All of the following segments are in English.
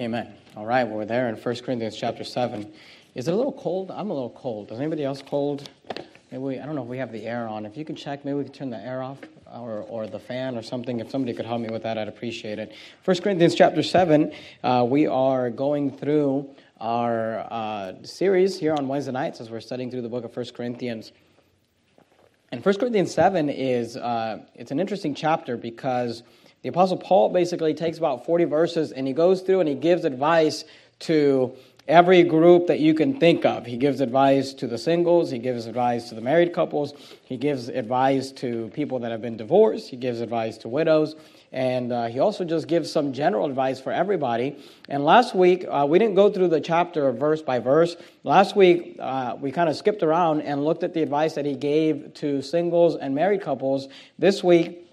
Amen. All right, well, we're there in 1 Corinthians chapter 7. Is it a little cold? I'm a little cold. Is anybody else cold? Maybe we, I don't know if we have the air on. If you can check, maybe we can turn the air off or, or the fan or something. If somebody could help me with that, I'd appreciate it. 1 Corinthians chapter 7, uh, we are going through our uh, series here on Wednesday nights as we're studying through the book of 1 Corinthians. And 1 Corinthians 7 is uh, it's an interesting chapter because the Apostle Paul basically takes about 40 verses and he goes through and he gives advice to every group that you can think of. He gives advice to the singles, he gives advice to the married couples, he gives advice to people that have been divorced, he gives advice to widows, and uh, he also just gives some general advice for everybody. And last week, uh, we didn't go through the chapter verse by verse. Last week, uh, we kind of skipped around and looked at the advice that he gave to singles and married couples. This week,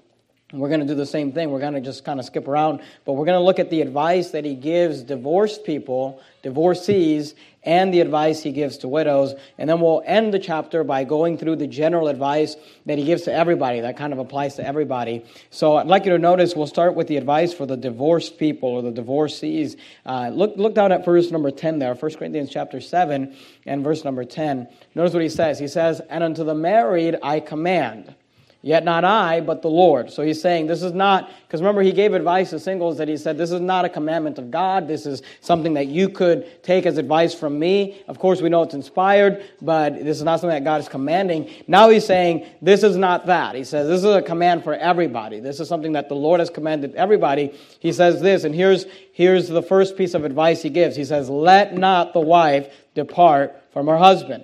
we're going to do the same thing. We're going to just kind of skip around, but we're going to look at the advice that he gives divorced people, divorcees, and the advice he gives to widows. And then we'll end the chapter by going through the general advice that he gives to everybody. That kind of applies to everybody. So I'd like you to notice we'll start with the advice for the divorced people or the divorcees. Uh, look, look down at verse number 10 there, 1 Corinthians chapter 7 and verse number 10. Notice what he says. He says, And unto the married I command Yet not I, but the Lord. So he's saying this is not, because remember, he gave advice to singles that he said, this is not a commandment of God. This is something that you could take as advice from me. Of course, we know it's inspired, but this is not something that God is commanding. Now he's saying, this is not that. He says, this is a command for everybody. This is something that the Lord has commanded everybody. He says this, and here's, here's the first piece of advice he gives. He says, let not the wife depart from her husband.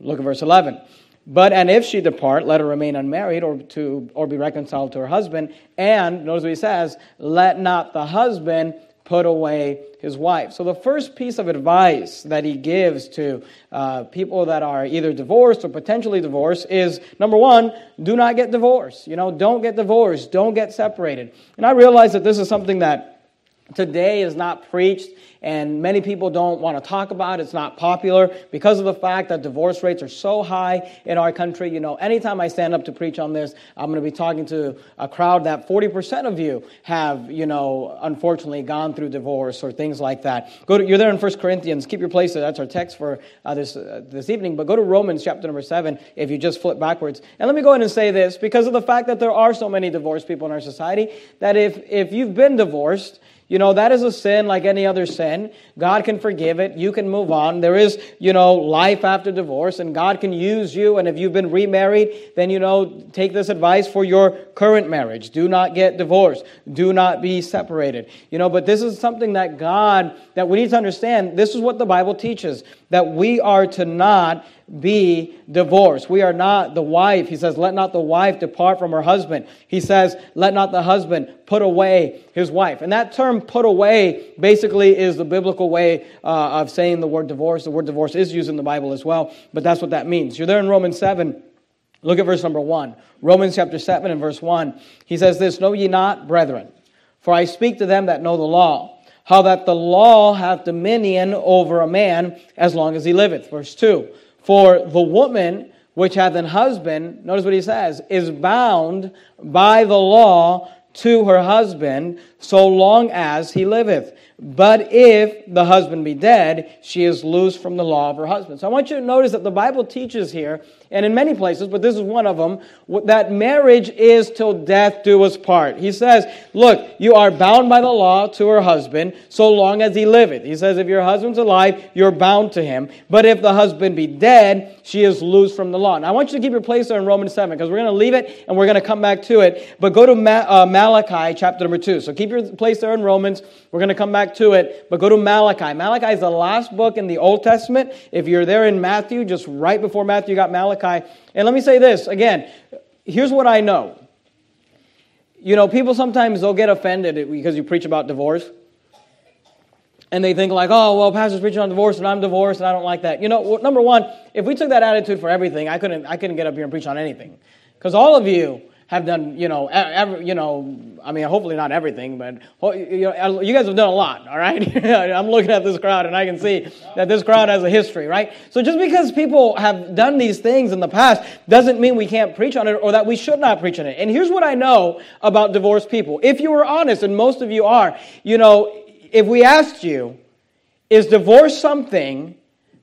Look at verse 11. But and if she depart, let her remain unmarried or to or be reconciled to her husband. And notice what he says, let not the husband put away his wife. So the first piece of advice that he gives to uh, people that are either divorced or potentially divorced is number one, do not get divorced. You know, don't get divorced, don't get separated. And I realize that this is something that today is not preached and many people don't want to talk about it. It's not popular because of the fact that divorce rates are so high in our country. You know, anytime I stand up to preach on this, I'm going to be talking to a crowd that 40% of you have, you know, unfortunately gone through divorce or things like that. Go to, you're there in 1 Corinthians. Keep your place there. That's our text for uh, this, uh, this evening. But go to Romans chapter number 7 if you just flip backwards. And let me go ahead and say this because of the fact that there are so many divorced people in our society, that if, if you've been divorced, you know, that is a sin like any other sin. God can forgive it. You can move on. There is, you know, life after divorce, and God can use you. And if you've been remarried, then, you know, take this advice for your current marriage. Do not get divorced. Do not be separated. You know, but this is something that God, that we need to understand. This is what the Bible teaches that we are to not be divorced. We are not the wife. He says, let not the wife depart from her husband. He says, let not the husband put away his wife. And that term put away basically is the biblical way uh, of saying the word divorce. The word divorce is used in the Bible as well, but that's what that means. You're there in Romans 7. Look at verse number 1. Romans chapter 7 and verse 1. He says this Know ye not, brethren, for I speak to them that know the law how that the law hath dominion over a man as long as he liveth. Verse 2 For the woman which hath an husband, notice what he says, is bound by the law to her husband so long as he liveth. But if the husband be dead, she is loose from the law of her husband. So I want you to notice that the Bible teaches here, and in many places, but this is one of them, that marriage is till death do us part. He says, Look, you are bound by the law to her husband so long as he liveth. He says, If your husband's alive, you're bound to him. But if the husband be dead, she is loose from the law. Now I want you to keep your place there in Romans 7 because we're going to leave it and we're going to come back to it. But go to uh, Malachi chapter number 2. So keep your place there in Romans. We're going to come back to it, but go to Malachi. Malachi is the last book in the Old Testament. If you're there in Matthew, just right before Matthew, you got Malachi. And let me say this again. Here's what I know. You know, people sometimes they'll get offended because you preach about divorce. And they think like, oh, well, pastor's preaching on divorce and I'm divorced and I don't like that. You know, number one, if we took that attitude for everything, I couldn't, I couldn't get up here and preach on anything. Because all of you have done, you know, every, you know, I mean, hopefully not everything, but you, guys have done a lot, all right? I'm looking at this crowd and I can see that this crowd has a history, right? So just because people have done these things in the past doesn't mean we can't preach on it or that we should not preach on it. And here's what I know about divorced people. If you were honest, and most of you are, you know, if we asked you, is divorce something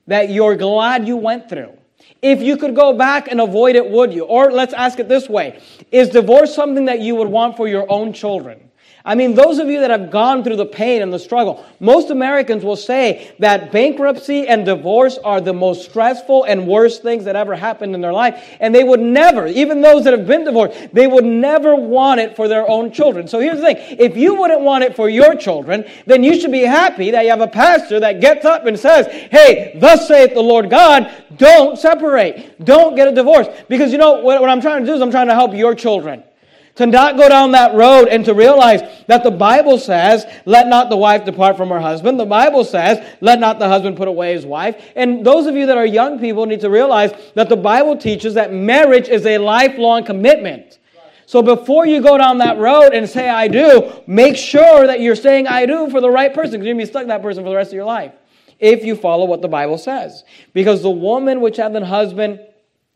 that you're glad you went through? If you could go back and avoid it, would you? Or let's ask it this way Is divorce something that you would want for your own children? I mean, those of you that have gone through the pain and the struggle, most Americans will say that bankruptcy and divorce are the most stressful and worst things that ever happened in their life. And they would never, even those that have been divorced, they would never want it for their own children. So here's the thing if you wouldn't want it for your children, then you should be happy that you have a pastor that gets up and says, Hey, thus saith the Lord God, don't separate, don't get a divorce. Because you know, what, what I'm trying to do is I'm trying to help your children. To not go down that road and to realize that the Bible says, let not the wife depart from her husband. The Bible says, let not the husband put away his wife. And those of you that are young people need to realize that the Bible teaches that marriage is a lifelong commitment. So before you go down that road and say, I do, make sure that you're saying, I do for the right person because you're going to be stuck that person for the rest of your life if you follow what the Bible says. Because the woman which hath an husband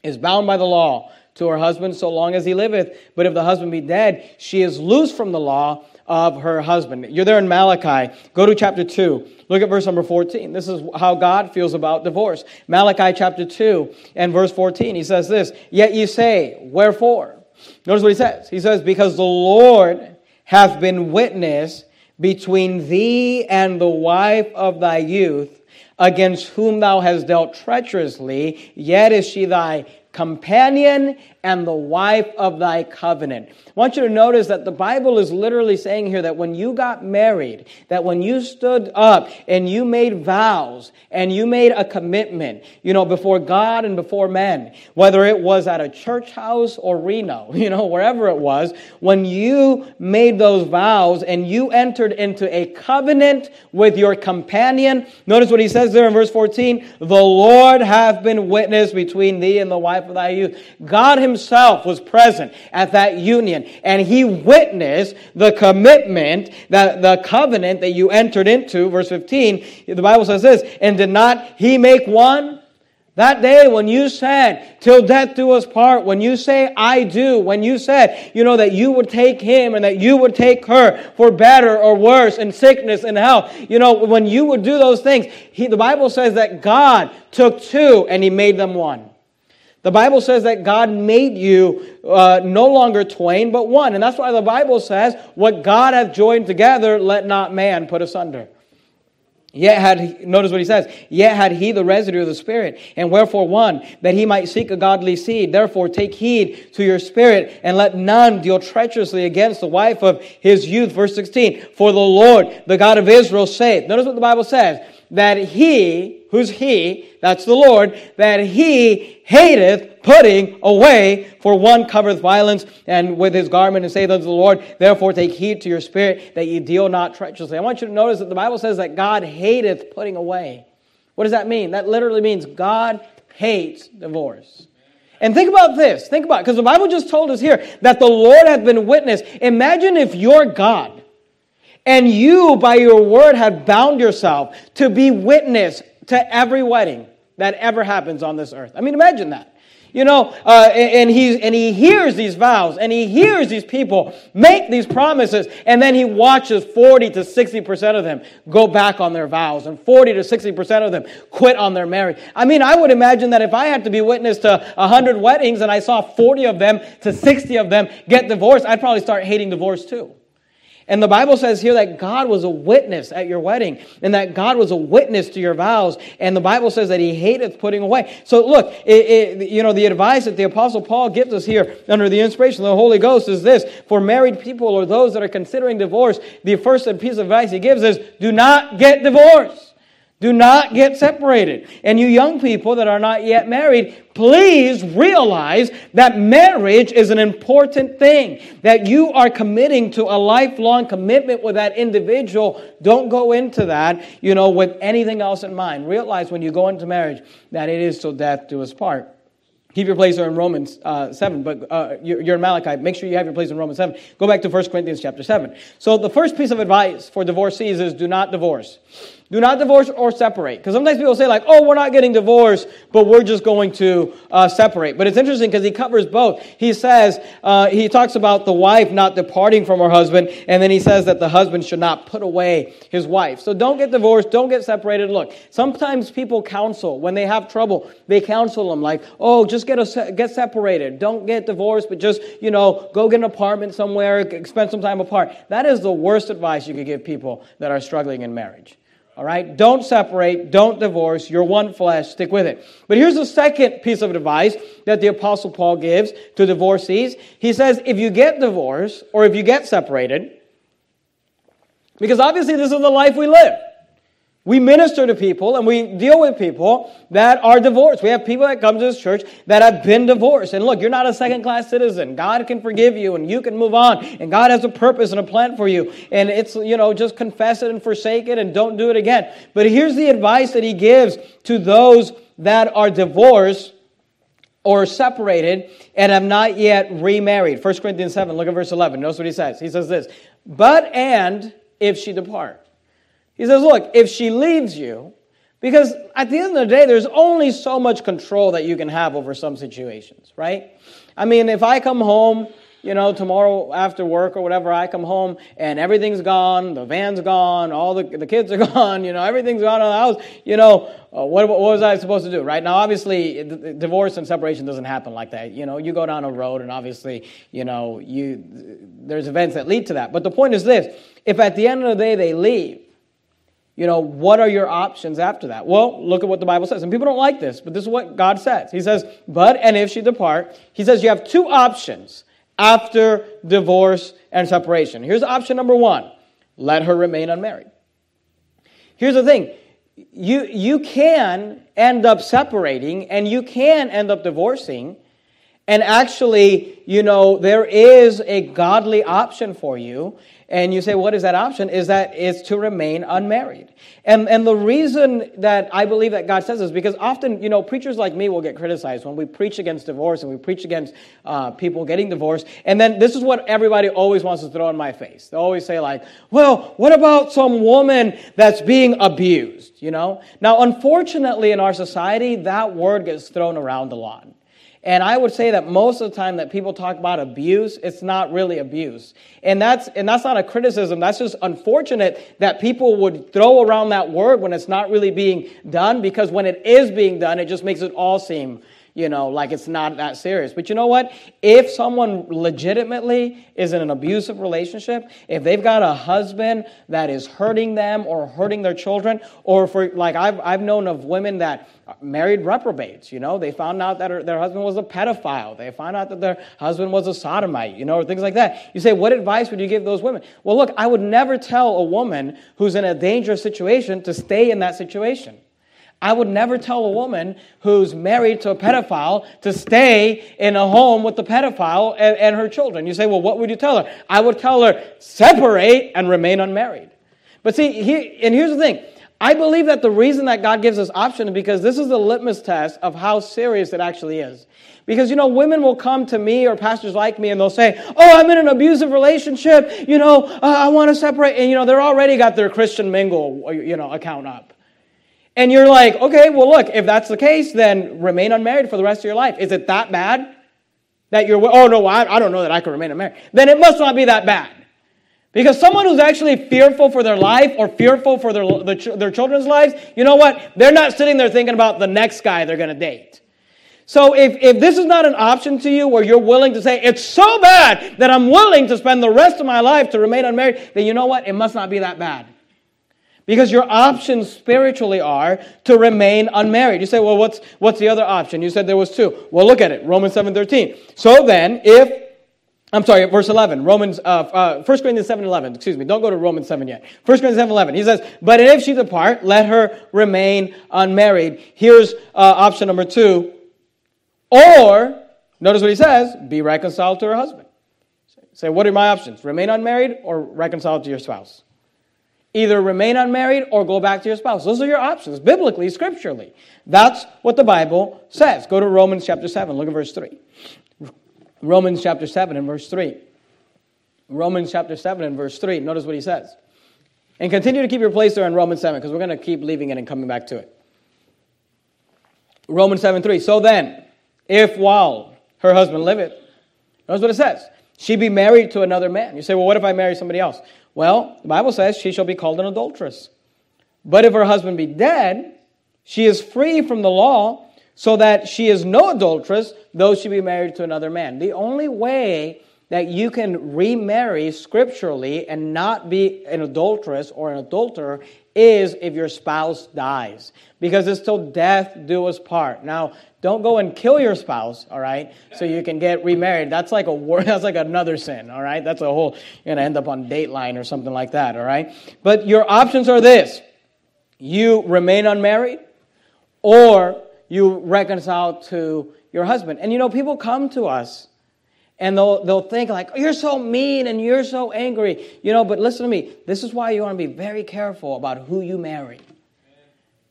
is bound by the law to her husband so long as he liveth. But if the husband be dead, she is loose from the law of her husband. You're there in Malachi. Go to chapter 2. Look at verse number 14. This is how God feels about divorce. Malachi chapter 2 and verse 14. He says this Yet ye say, Wherefore? Notice what he says. He says, Because the Lord hath been witness between thee and the wife of thy youth, against whom thou hast dealt treacherously, yet is she thy companion and the wife of thy covenant. I want you to notice that the Bible is literally saying here that when you got married, that when you stood up and you made vows and you made a commitment, you know, before God and before men, whether it was at a church house or Reno, you know, wherever it was, when you made those vows and you entered into a covenant with your companion, notice what he says there in verse 14, the Lord hath been witness between thee and the wife of thy youth. God himself himself was present at that union and he witnessed the commitment, that the covenant that you entered into, verse 15, the Bible says this, and did not he make one? That day when you said, till death do us part, when you say, I do, when you said, you know, that you would take him and that you would take her for better or worse in sickness and health, you know, when you would do those things, he, the Bible says that God took two and he made them one. The Bible says that God made you uh, no longer twain, but one. And that's why the Bible says, What God hath joined together, let not man put asunder. Yet had he, notice what he says, yet had he the residue of the Spirit, and wherefore one, that he might seek a godly seed. Therefore take heed to your spirit, and let none deal treacherously against the wife of his youth. Verse 16, for the Lord, the God of Israel, saith, notice what the Bible says, that he, who's he, that's the Lord, that he hateth putting away, for one covereth violence, and with his garment and saith unto the Lord, Therefore take heed to your spirit, that ye deal not treacherously. I want you to notice that the Bible says that God hateth putting away. What does that mean? That literally means God hates divorce. And think about this. Think about it, because the Bible just told us here that the Lord hath been witness. Imagine if your God and you, by your word, have bound yourself to be witness to every wedding that ever happens on this earth. I mean, imagine that. You know, uh, and, he, and he hears these vows and he hears these people make these promises, and then he watches 40 to 60% of them go back on their vows, and 40 to 60% of them quit on their marriage. I mean, I would imagine that if I had to be witness to 100 weddings and I saw 40 of them to 60 of them get divorced, I'd probably start hating divorce too. And the Bible says here that God was a witness at your wedding and that God was a witness to your vows. And the Bible says that he hateth putting away. So look, it, it, you know, the advice that the apostle Paul gives us here under the inspiration of the Holy Ghost is this. For married people or those that are considering divorce, the first piece of advice he gives is do not get divorced. Do not get separated. And you young people that are not yet married, please realize that marriage is an important thing, that you are committing to a lifelong commitment with that individual. Don't go into that, you know, with anything else in mind. Realize when you go into marriage that it is till death do us part. Keep your place in Romans uh, 7, but uh, you're in Malachi. Make sure you have your place in Romans 7. Go back to 1 Corinthians chapter 7. So the first piece of advice for divorcees is do not divorce. Do not divorce or separate. Because sometimes people say, like, oh, we're not getting divorced, but we're just going to uh, separate. But it's interesting because he covers both. He says, uh, he talks about the wife not departing from her husband, and then he says that the husband should not put away his wife. So don't get divorced, don't get separated. Look, sometimes people counsel when they have trouble, they counsel them like, oh, just get, a, get separated. Don't get divorced, but just, you know, go get an apartment somewhere, spend some time apart. That is the worst advice you could give people that are struggling in marriage. All right? Don't separate, don't divorce. You're one flesh, stick with it. But here's the second piece of advice that the Apostle Paul gives to divorcees. He says, if you get divorced or if you get separated, because obviously this is the life we live. We minister to people and we deal with people that are divorced. We have people that come to this church that have been divorced. And look, you're not a second class citizen. God can forgive you and you can move on. And God has a purpose and a plan for you. And it's, you know, just confess it and forsake it and don't do it again. But here's the advice that he gives to those that are divorced or separated and have not yet remarried. 1 Corinthians 7, look at verse 11. Notice what he says. He says this, but and if she depart. He says, look, if she leaves you, because at the end of the day, there's only so much control that you can have over some situations, right? I mean, if I come home, you know, tomorrow after work or whatever, I come home and everything's gone, the van's gone, all the, the kids are gone, you know, everything's gone out of the house, you know, uh, what, what was I supposed to do, right? Now, obviously, divorce and separation doesn't happen like that. You know, you go down a road and obviously, you know, you, there's events that lead to that. But the point is this if at the end of the day they leave, you know, what are your options after that? Well, look at what the Bible says. And people don't like this, but this is what God says. He says, But, and if she depart, he says you have two options after divorce and separation. Here's option number one let her remain unmarried. Here's the thing you, you can end up separating and you can end up divorcing. And actually, you know, there is a godly option for you. And you say, what is that option? Is that is to remain unmarried. And, and the reason that I believe that God says this, because often, you know, preachers like me will get criticized when we preach against divorce and we preach against uh, people getting divorced. And then this is what everybody always wants to throw in my face. They always say like, well, what about some woman that's being abused, you know? Now, unfortunately, in our society, that word gets thrown around a lot. And I would say that most of the time that people talk about abuse, it's not really abuse. And that's, and that's not a criticism. That's just unfortunate that people would throw around that word when it's not really being done because when it is being done, it just makes it all seem you know, like it's not that serious. But you know what? If someone legitimately is in an abusive relationship, if they've got a husband that is hurting them or hurting their children, or for like I've, I've known of women that married reprobates, you know, they found out that her, their husband was a pedophile. They found out that their husband was a sodomite, you know, or things like that. You say, what advice would you give those women? Well, look, I would never tell a woman who's in a dangerous situation to stay in that situation. I would never tell a woman who's married to a pedophile to stay in a home with the pedophile and, and, her children. You say, well, what would you tell her? I would tell her, separate and remain unmarried. But see, he, and here's the thing. I believe that the reason that God gives us option is because this is the litmus test of how serious it actually is. Because, you know, women will come to me or pastors like me and they'll say, Oh, I'm in an abusive relationship. You know, uh, I want to separate. And, you know, they're already got their Christian mingle, you know, account up. And you're like, okay, well, look, if that's the case, then remain unmarried for the rest of your life. Is it that bad? That you're, oh, no, I, I don't know that I can remain unmarried. Then it must not be that bad. Because someone who's actually fearful for their life or fearful for their, their children's lives, you know what? They're not sitting there thinking about the next guy they're going to date. So if, if this is not an option to you where you're willing to say, it's so bad that I'm willing to spend the rest of my life to remain unmarried, then you know what? It must not be that bad. Because your options spiritually are to remain unmarried. You say, well, what's, what's the other option? You said there was two. Well, look at it. Romans 7.13. So then, if, I'm sorry, verse 11. Romans, uh, uh, 1 Corinthians 7.11. Excuse me. Don't go to Romans 7 yet. 1 Corinthians 7.11. He says, but if she depart, let her remain unmarried. Here's uh, option number two. Or, notice what he says, be reconciled to her husband. Say, what are my options? Remain unmarried or reconcile to your spouse? Either remain unmarried or go back to your spouse. Those are your options, biblically, scripturally. That's what the Bible says. Go to Romans chapter 7, look at verse 3. Romans chapter 7 and verse 3. Romans chapter 7 and verse 3. Notice what he says. And continue to keep your place there in Romans 7, because we're going to keep leaving it and coming back to it. Romans 7 3. So then, if while her husband liveth, notice what it says. She be married to another man. You say, well, what if I marry somebody else? Well, the Bible says she shall be called an adulteress. But if her husband be dead, she is free from the law, so that she is no adulteress, though she be married to another man. The only way that you can remarry scripturally and not be an adulteress or an adulterer is if your spouse dies. Because it's till death do us part. Now, don't go and kill your spouse, all right, so you can get remarried. That's like a that's like another sin, all right? That's a whole you're gonna end up on Dateline or something like that, all right? But your options are this you remain unmarried, or you reconcile to your husband. And you know, people come to us and they'll, they'll think like, oh, you're so mean and you're so angry. You know, but listen to me. This is why you want to be very careful about who you marry.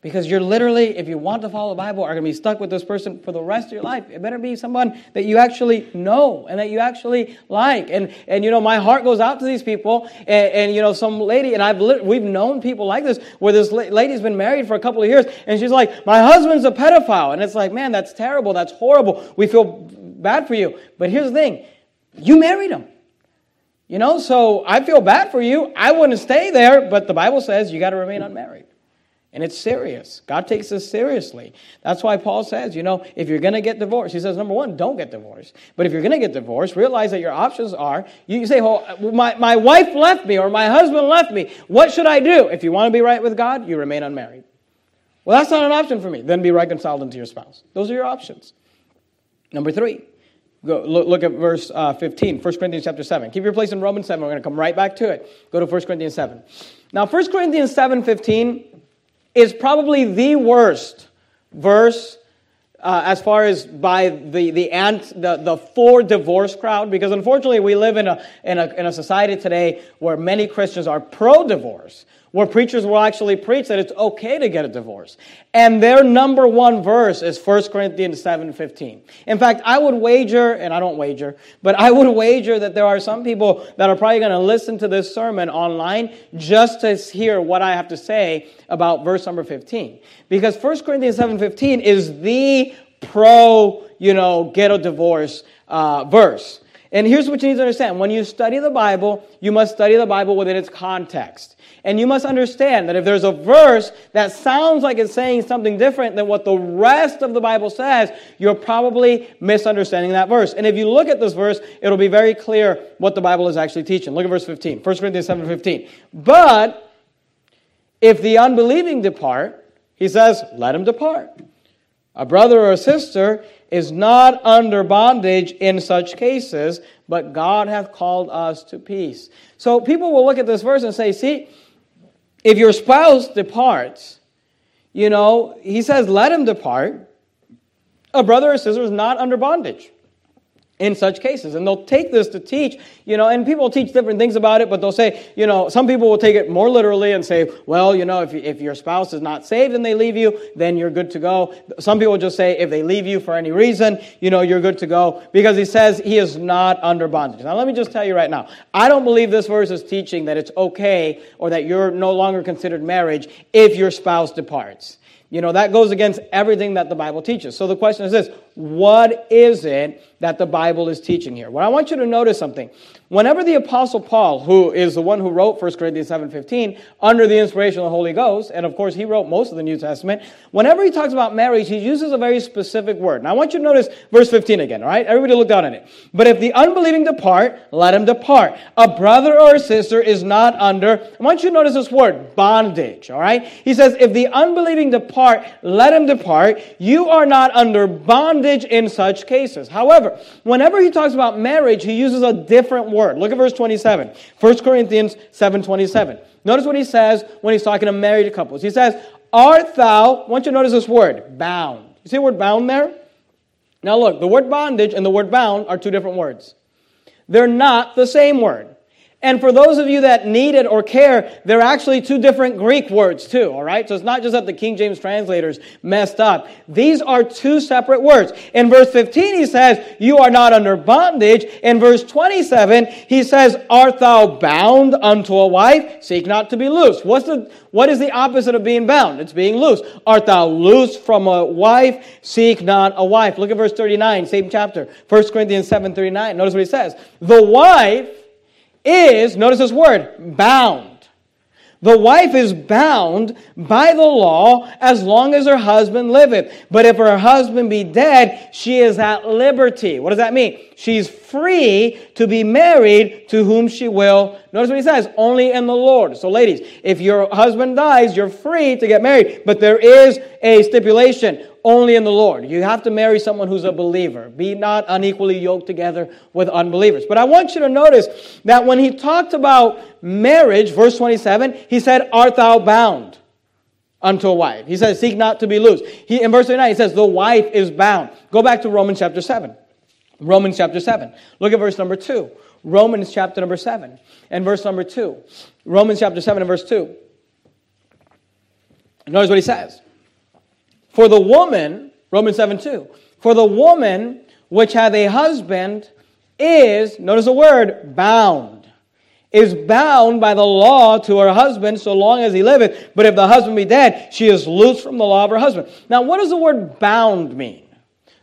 Because you're literally, if you want to follow the Bible, are going to be stuck with this person for the rest of your life. It better be someone that you actually know and that you actually like. And, and you know, my heart goes out to these people. And, and you know, some lady, and I've we've known people like this, where this lady's been married for a couple of years, and she's like, my husband's a pedophile. And it's like, man, that's terrible. That's horrible. We feel bad for you. But here's the thing you married him. You know, so I feel bad for you. I wouldn't stay there, but the Bible says you got to remain unmarried. And it's serious. God takes this seriously. That's why Paul says, you know, if you're going to get divorced, he says, number one, don't get divorced. But if you're going to get divorced, realize that your options are you say, well, my, my wife left me or my husband left me. What should I do? If you want to be right with God, you remain unmarried. Well, that's not an option for me. Then be reconciled into your spouse. Those are your options. Number three, go look, look at verse uh, 15, 1 Corinthians chapter 7. Keep your place in Romans 7. We're going to come right back to it. Go to 1 Corinthians 7. Now, 1 Corinthians 7 15 is probably the worst verse uh, as far as by the, the, ant, the, the for divorce crowd, because unfortunately we live in a, in, a, in a society today where many Christians are pro divorce, where preachers will actually preach that it's okay to get a divorce. And their number one verse is 1 Corinthians 7.15. In fact, I would wager, and I don't wager, but I would wager that there are some people that are probably going to listen to this sermon online just to hear what I have to say about verse number 15. Because 1 Corinthians 7.15 is the pro, you know, get a divorce uh, verse. And here's what you need to understand. When you study the Bible, you must study the Bible within its context. And you must understand that if there's a verse that sounds like it's saying something different than what the rest of the Bible says, you're probably misunderstanding that verse. And if you look at this verse, it'll be very clear what the Bible is actually teaching. Look at verse 15. 1 Corinthians 7 15. But if the unbelieving depart, he says, let him depart. A brother or a sister is not under bondage in such cases, but God hath called us to peace. So people will look at this verse and say, see, if your spouse departs, you know, he says, let him depart. A brother or sister is not under bondage in such cases. And they'll take this to teach, you know, and people teach different things about it, but they'll say, you know, some people will take it more literally and say, well, you know, if, if your spouse is not saved and they leave you, then you're good to go. Some people just say, if they leave you for any reason, you know, you're good to go because he says he is not under bondage. Now, let me just tell you right now, I don't believe this verse is teaching that it's okay or that you're no longer considered marriage if your spouse departs. You know, that goes against everything that the Bible teaches. So the question is this what is it that the Bible is teaching here? Well, I want you to notice something. Whenever the Apostle Paul, who is the one who wrote 1 Corinthians 7.15, under the inspiration of the Holy Ghost, and of course he wrote most of the New Testament, whenever he talks about marriage, he uses a very specific word. Now I want you to notice verse 15 again, all right? Everybody look down at it. But if the unbelieving depart, let him depart. A brother or a sister is not under, I want you to notice this word, bondage, all right? He says, if the unbelieving depart, let him depart. You are not under bondage bondage in such cases. However, whenever he talks about marriage, he uses a different word. Look at verse 27. 1 Corinthians 7:27. Notice what he says when he's talking to married couples. He says, Art thou, I want you to notice this word, bound. You see the word bound there? Now look, the word bondage and the word bound are two different words. They're not the same word. And for those of you that need it or care, there are actually two different Greek words too, all right? So it's not just that the King James translators messed up. These are two separate words. In verse 15, he says, You are not under bondage. In verse 27, he says, Art thou bound unto a wife? Seek not to be loose. What's the, what is the opposite of being bound? It's being loose. Art thou loose from a wife? Seek not a wife. Look at verse 39, same chapter, 1 Corinthians 7 39. Notice what he says. The wife is, notice this word, bound. The wife is bound by the law as long as her husband liveth. But if her husband be dead, she is at liberty. What does that mean? She's free to be married to whom she will. Notice what he says, only in the Lord. So, ladies, if your husband dies, you're free to get married. But there is a stipulation only in the Lord. You have to marry someone who's a believer. Be not unequally yoked together with unbelievers. But I want you to notice that when he talked about marriage, verse 27, he said, Art thou bound? unto a wife. He says, Seek not to be loose. He, in verse 39, he says, The wife is bound. Go back to Romans chapter 7. Romans chapter 7. Look at verse number 2. Romans chapter number 7 and verse number 2. Romans chapter 7 and verse 2. Notice what he says. For the woman, Romans 7 2, for the woman which hath a husband is, notice the word, bound. Is bound by the law to her husband so long as he liveth. But if the husband be dead, she is loosed from the law of her husband. Now, what does the word bound mean?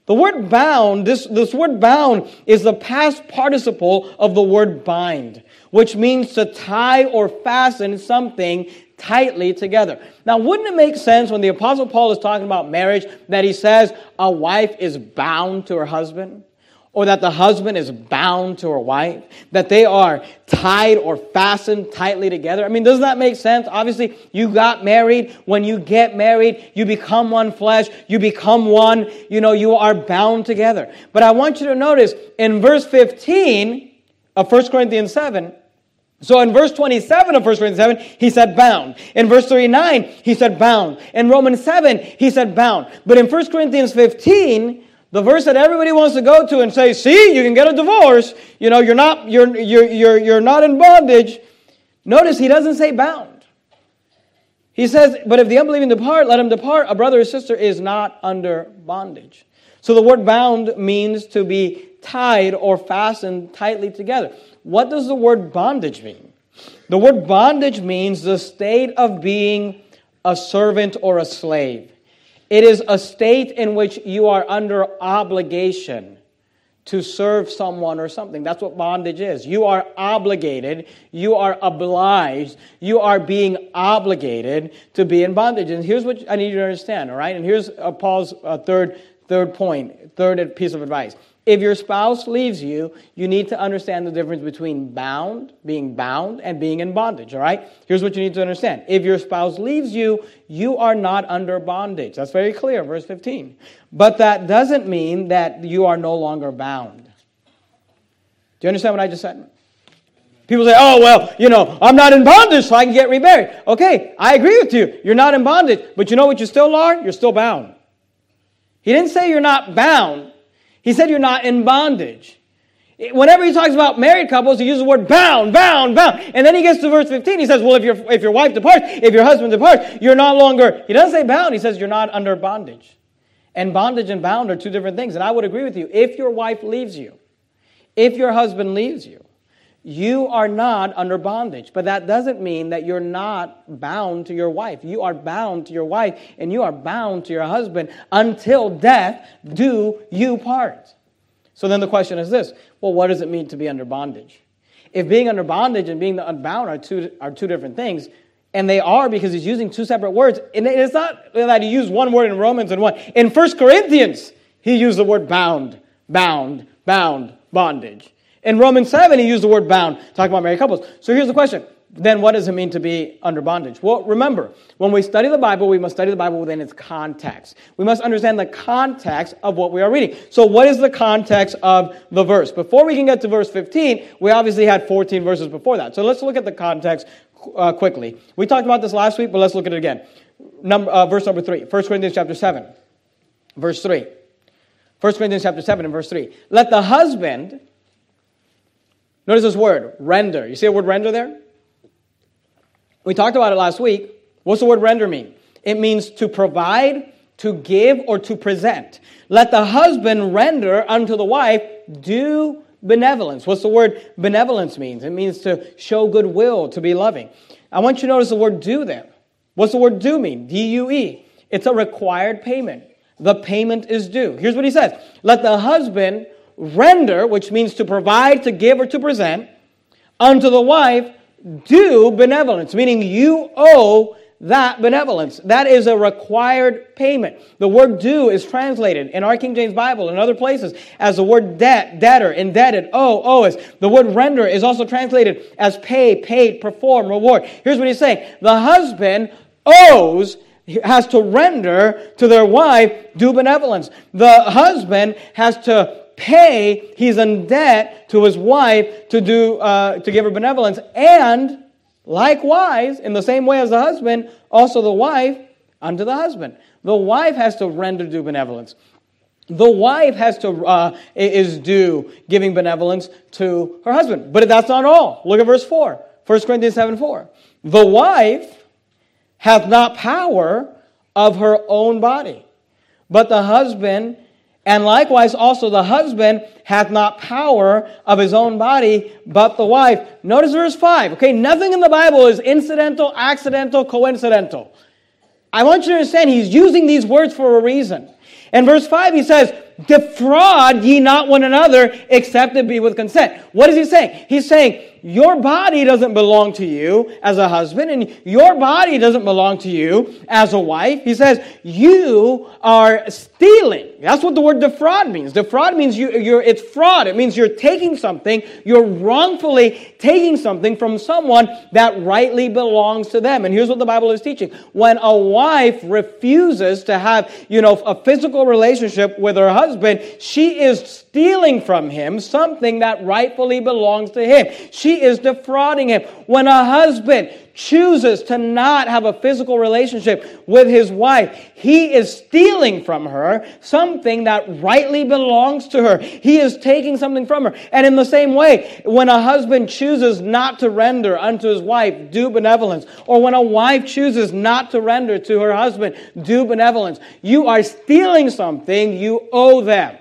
The word bound, this, this word bound is the past participle of the word bind, which means to tie or fasten something tightly together. Now, wouldn't it make sense when the Apostle Paul is talking about marriage that he says a wife is bound to her husband? Or that the husband is bound to her wife? That they are tied or fastened tightly together? I mean, doesn't that make sense? Obviously, you got married. When you get married, you become one flesh. You become one. You know, you are bound together. But I want you to notice in verse 15 of 1 Corinthians 7, so in verse 27 of 1 Corinthians 7, he said bound. In verse 39, he said bound. In Romans 7, he said bound. But in 1 Corinthians 15, the verse that everybody wants to go to and say, see, you can get a divorce. You know, you're not, you're, you're, you're, you're not in bondage. Notice he doesn't say bound. He says, but if the unbelieving depart, let him depart. A brother or sister is not under bondage. So the word bound means to be tied or fastened tightly together. What does the word bondage mean? The word bondage means the state of being a servant or a slave. It is a state in which you are under obligation to serve someone or something. That's what bondage is. You are obligated, you are obliged, you are being obligated to be in bondage. And here's what I need you to understand, all right? And here's uh, Paul's uh, third third point, third piece of advice. If your spouse leaves you, you need to understand the difference between bound, being bound, and being in bondage, all right? Here's what you need to understand. If your spouse leaves you, you are not under bondage. That's very clear, verse 15. But that doesn't mean that you are no longer bound. Do you understand what I just said? People say, oh, well, you know, I'm not in bondage, so I can get remarried. Okay, I agree with you. You're not in bondage, but you know what you still are? You're still bound. He didn't say you're not bound. He said you're not in bondage. Whenever he talks about married couples, he uses the word bound, bound, bound. And then he gets to verse 15. He says, well, if, your if your wife departs, if your husband departs, you're not longer, he doesn't say bound. He says you're not under bondage. And bondage and bound are two different things. And I would agree with you. If your wife leaves you, if your husband leaves you, you are not under bondage. But that doesn't mean that you're not bound to your wife. You are bound to your wife and you are bound to your husband until death do you part. So then the question is this well, what does it mean to be under bondage? If being under bondage and being unbound are two, are two different things, and they are because he's using two separate words, and it's not that he used one word in Romans and one. In First Corinthians, he used the word bound, bound, bound, bondage. In Romans 7, he used the word bound, talking about married couples. So here's the question. Then what does it mean to be under bondage? Well, remember, when we study the Bible, we must study the Bible within its context. We must understand the context of what we are reading. So what is the context of the verse? Before we can get to verse 15, we obviously had 14 verses before that. So let's look at the context uh, quickly. We talked about this last week, but let's look at it again. Number, uh, verse number 3, 1 Corinthians chapter 7, verse 3. 1 Corinthians chapter 7 and verse 3. Let the husband Notice this word, render. You see the word render there? We talked about it last week. What's the word render mean? It means to provide, to give, or to present. Let the husband render unto the wife due benevolence. What's the word benevolence means? It means to show goodwill, to be loving. I want you to notice the word due there. What's the word due mean? D U E. It's a required payment. The payment is due. Here's what he says Let the husband render, which means to provide, to give, or to present, unto the wife due benevolence, meaning you owe that benevolence. That is a required payment. The word due is translated in our King James Bible and other places as the word debt, debtor, indebted, owe, owes. The word render is also translated as pay, paid, perform, reward. Here's what he's saying. The husband owes has to render to their wife due benevolence. The husband has to pay, he's in debt to his wife to do uh, to give her benevolence and Likewise, in the same way as the husband, also the wife unto the husband. The wife has to render due benevolence. The wife has to uh, is due giving benevolence to her husband. But that's not all. Look at verse 4. 1 Corinthians 7 4. The wife hath not power of her own body, but the husband and likewise, also the husband hath not power of his own body, but the wife. Notice verse 5. Okay, nothing in the Bible is incidental, accidental, coincidental. I want you to understand he's using these words for a reason. In verse 5, he says, Defraud ye not one another, except it be with consent. What is he saying? He's saying, your body doesn't belong to you as a husband, and your body doesn't belong to you as a wife. He says, You are stealing. That's what the word defraud means. Defraud means you, you're, it's fraud. It means you're taking something, you're wrongfully taking something from someone that rightly belongs to them. And here's what the Bible is teaching. When a wife refuses to have, you know, a physical relationship with her husband, she is stealing from him something that rightfully belongs to him. She she is defrauding him. When a husband chooses to not have a physical relationship with his wife, he is stealing from her something that rightly belongs to her. He is taking something from her. And in the same way, when a husband chooses not to render unto his wife due benevolence, or when a wife chooses not to render to her husband due benevolence, you are stealing something you owe them.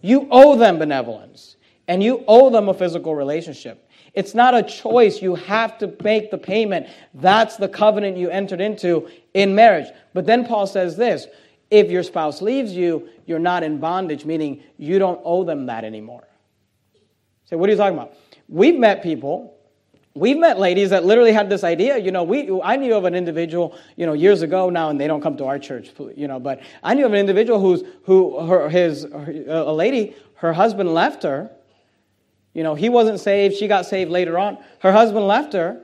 You owe them benevolence and you owe them a physical relationship. It's not a choice. You have to make the payment. That's the covenant you entered into in marriage. But then Paul says this if your spouse leaves you, you're not in bondage, meaning you don't owe them that anymore. Say, so what are you talking about? We've met people. We've met ladies that literally had this idea. You know, we, I knew of an individual, you know, years ago now, and they don't come to our church, you know, but I knew of an individual who's, who, her, his, a lady, her husband left her, you know, he wasn't saved, she got saved later on. Her husband left her.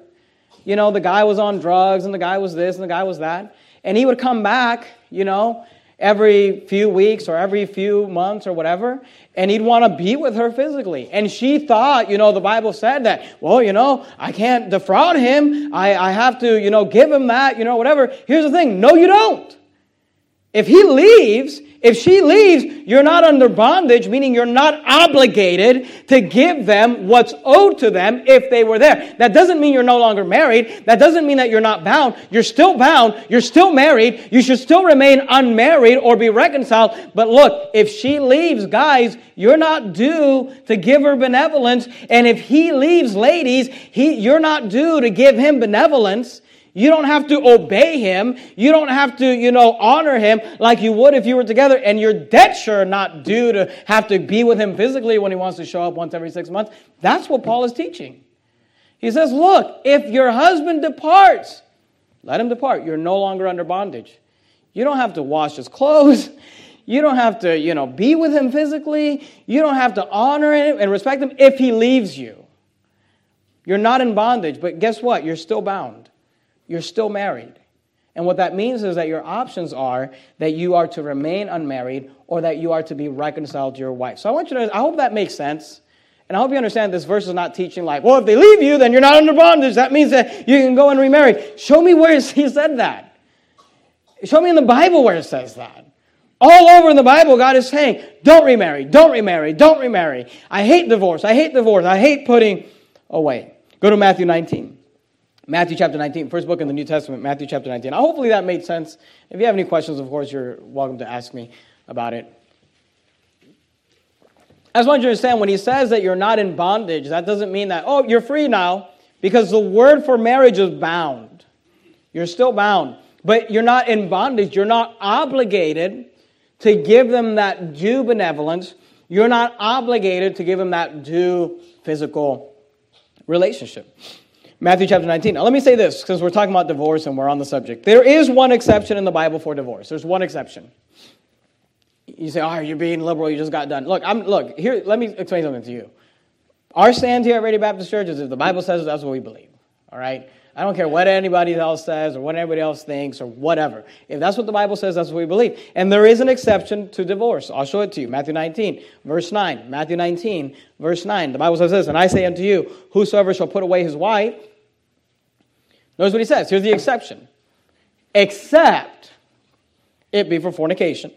You know, the guy was on drugs and the guy was this and the guy was that. And he would come back, you know, every few weeks or every few months or whatever, and he'd want to be with her physically. And she thought, you know, the Bible said that, well, you know, I can't defraud him. I, I have to, you know, give him that, you know, whatever. Here's the thing no, you don't. If he leaves, if she leaves, you're not under bondage, meaning you're not obligated to give them what's owed to them if they were there. That doesn't mean you're no longer married. That doesn't mean that you're not bound. You're still bound. You're still married. You should still remain unmarried or be reconciled. But look, if she leaves, guys, you're not due to give her benevolence. And if he leaves, ladies, he, you're not due to give him benevolence. You don't have to obey him. You don't have to, you know, honor him like you would if you were together. And you're dead sure not due to have to be with him physically when he wants to show up once every six months. That's what Paul is teaching. He says, look, if your husband departs, let him depart. You're no longer under bondage. You don't have to wash his clothes. You don't have to, you know, be with him physically. You don't have to honor him and respect him if he leaves you. You're not in bondage, but guess what? You're still bound you're still married. And what that means is that your options are that you are to remain unmarried or that you are to be reconciled to your wife. So I want you to, I hope that makes sense. And I hope you understand this verse is not teaching like, well, if they leave you, then you're not under bondage. That means that you can go and remarry. Show me where he said that. Show me in the Bible where it says that. All over in the Bible, God is saying, don't remarry, don't remarry, don't remarry. I hate divorce, I hate divorce, I hate putting away. Go to Matthew 19. Matthew chapter 19, first book in the New Testament, Matthew chapter 19. Now, Hopefully that made sense. If you have any questions, of course, you're welcome to ask me about it. I just want you to understand when he says that you're not in bondage, that doesn't mean that, oh, you're free now, because the word for marriage is bound. You're still bound, but you're not in bondage. You're not obligated to give them that due benevolence. You're not obligated to give them that due physical relationship. Matthew chapter 19. Now, let me say this because we're talking about divorce and we're on the subject. There is one exception in the Bible for divorce. There's one exception. You say, "Oh, you're being liberal. You just got done." Look, I'm look here. Let me explain something to you. Our stand here at Verity Baptist Church is if the Bible says it, that's what we believe. All right. I don't care what anybody else says or what anybody else thinks or whatever. If that's what the Bible says, that's what we believe. And there is an exception to divorce. I'll show it to you. Matthew 19, verse 9. Matthew 19, verse 9. The Bible says this, and I say unto you, whosoever shall put away his wife, notice what he says. Here's the exception. Except it be for fornication,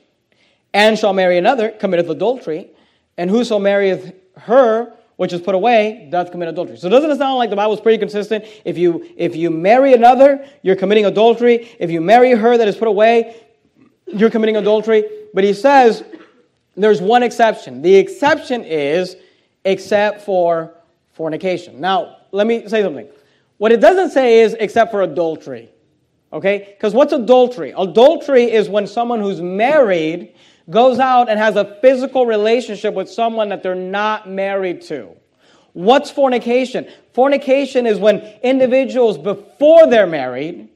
and shall marry another, committeth adultery, and whoso marrieth her which is put away, doth commit adultery. So doesn't it sound like the Bible is pretty consistent? If you if you marry another, you're committing adultery. If you marry her that is put away, you're committing adultery. But he says there's one exception. The exception is except for fornication. Now, let me say something. What it doesn't say is except for adultery. Okay? Because what's adultery? Adultery is when someone who's married goes out and has a physical relationship with someone that they're not married to. What's fornication? Fornication is when individuals, before they're married,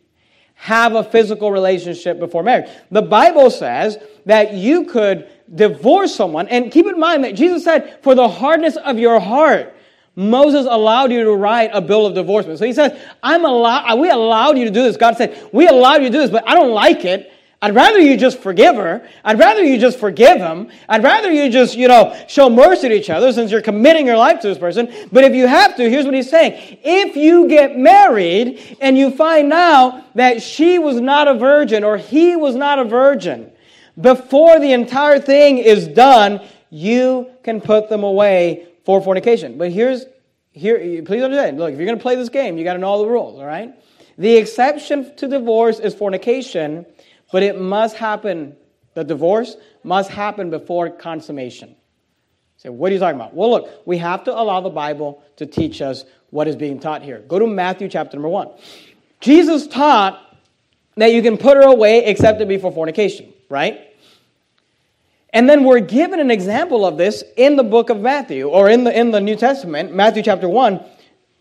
have a physical relationship before marriage. The Bible says that you could divorce someone, and keep in mind that Jesus said, for the hardness of your heart, Moses allowed you to write a bill of divorcement. So he says, I'm allowed, we allowed you to do this. God said, we allowed you to do this, but I don't like it. I'd rather you just forgive her. I'd rather you just forgive him. I'd rather you just, you know, show mercy to each other since you're committing your life to this person. But if you have to, here's what he's saying. If you get married and you find out that she was not a virgin or he was not a virgin, before the entire thing is done, you can put them away for fornication. But here's, here, please understand, look, if you're going to play this game, you got to know all the rules, all right? The exception to divorce is fornication but it must happen, the divorce must happen before consummation. Say, what are you talking about? Well, look, we have to allow the Bible to teach us what is being taught here. Go to Matthew chapter number one. Jesus taught that you can put her away except it be for fornication, right? And then we're given an example of this in the book of Matthew or in the, in the New Testament, Matthew chapter 1,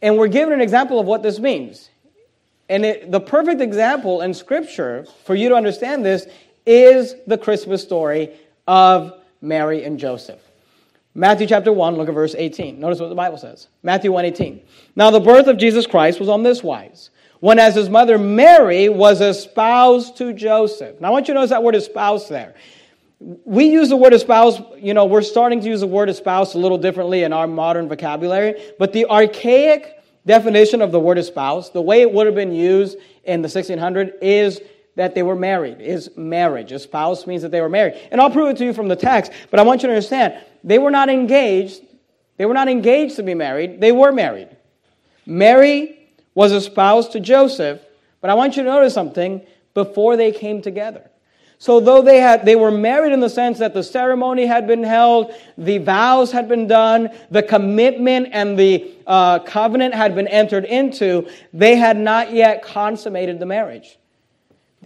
and we're given an example of what this means. And it, the perfect example in Scripture for you to understand this is the Christmas story of Mary and Joseph. Matthew chapter 1, look at verse 18. Notice what the Bible says. Matthew 1 18. Now the birth of Jesus Christ was on this wise. When as his mother Mary was espoused to Joseph. Now I want you to notice that word espoused there. We use the word espouse, you know, we're starting to use the word espouse a little differently in our modern vocabulary, but the archaic definition of the word espouse, the way it would have been used in the 1600 is that they were married, is marriage. Espouse means that they were married. And I'll prove it to you from the text, but I want you to understand they were not engaged. They were not engaged to be married, they were married. Mary was espoused to Joseph, but I want you to notice something before they came together. So though they had they were married in the sense that the ceremony had been held, the vows had been done, the commitment and the uh, covenant had been entered into, they had not yet consummated the marriage.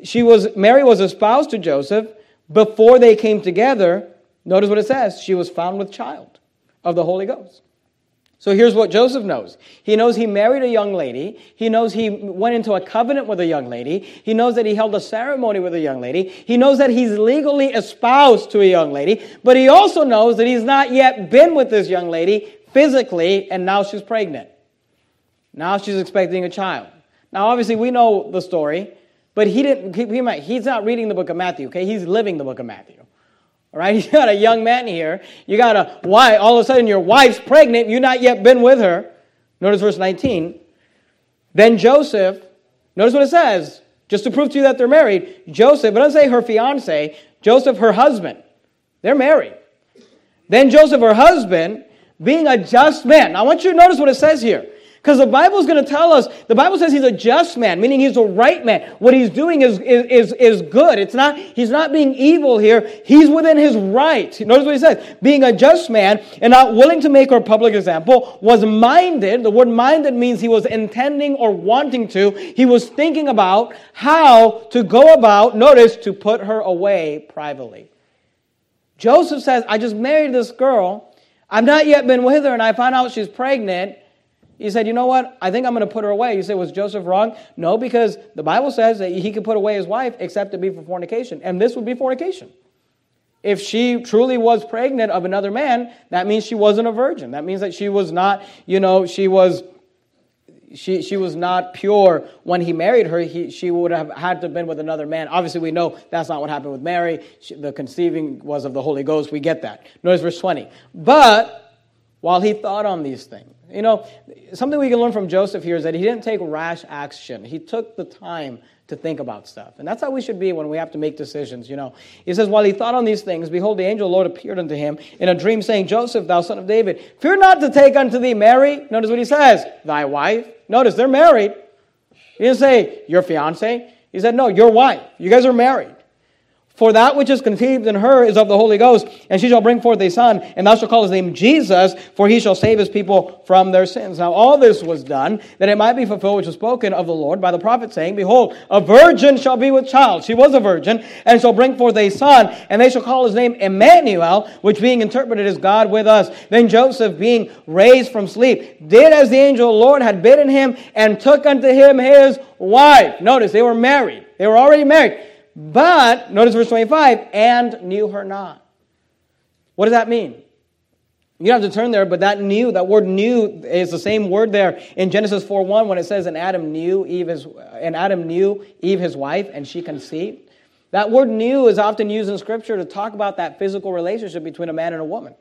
She was Mary was espoused to Joseph before they came together. Notice what it says: she was found with child of the Holy Ghost. So here's what Joseph knows. He knows he married a young lady. He knows he went into a covenant with a young lady. He knows that he held a ceremony with a young lady. He knows that he's legally espoused to a young lady. But he also knows that he's not yet been with this young lady physically, and now she's pregnant. Now she's expecting a child. Now, obviously, we know the story, but he didn't, he, he's not reading the book of Matthew, okay? He's living the book of Matthew. All right, you got a young man here. You got a why all of a sudden your wife's pregnant, you've not yet been with her. Notice verse 19. Then Joseph, notice what it says, just to prove to you that they're married. Joseph, but doesn't say her fiance. Joseph, her husband, they're married. Then Joseph, her husband, being a just man. Now, I want you to notice what it says here. Because the Bible is going to tell us, the Bible says he's a just man, meaning he's a right man. What he's doing is, is, is, good. It's not, he's not being evil here. He's within his right. Notice what he says. Being a just man and not willing to make her public example, was minded. The word minded means he was intending or wanting to. He was thinking about how to go about, notice, to put her away privately. Joseph says, I just married this girl. I've not yet been with her, and I found out she's pregnant. He said, You know what? I think I'm going to put her away. You say, Was Joseph wrong? No, because the Bible says that he could put away his wife except to be for fornication. And this would be fornication. If she truly was pregnant of another man, that means she wasn't a virgin. That means that she was not, you know, she was. She, she was not pure when he married her. He, she would have had to have been with another man. Obviously, we know that's not what happened with Mary. She, the conceiving was of the Holy Ghost. We get that. Notice verse 20. But while he thought on these things, you know, something we can learn from Joseph here is that he didn't take rash action. He took the time to think about stuff. And that's how we should be when we have to make decisions, you know. He says, While he thought on these things, behold, the angel of the Lord appeared unto him in a dream, saying, Joseph, thou son of David, fear not to take unto thee Mary. Notice what he says, thy wife. Notice, they're married. He didn't say, your fiance. He said, no, your wife. You guys are married. For that which is conceived in her is of the Holy Ghost, and she shall bring forth a son, and thou shalt call his name Jesus, for he shall save his people from their sins. Now all this was done, that it might be fulfilled which was spoken of the Lord by the prophet, saying, Behold, a virgin shall be with child. She was a virgin, and shall bring forth a son, and they shall call his name Emmanuel, which being interpreted is God with us. Then Joseph, being raised from sleep, did as the angel of the Lord had bidden him, and took unto him his wife. Notice, they were married. They were already married but, notice verse 25, and knew her not. What does that mean? You don't have to turn there, but that knew, that word knew is the same word there in Genesis 4 1 when it says, and Adam knew Eve his, and Adam knew Eve his wife, and she conceived. That word knew is often used in Scripture to talk about that physical relationship between a man and a woman.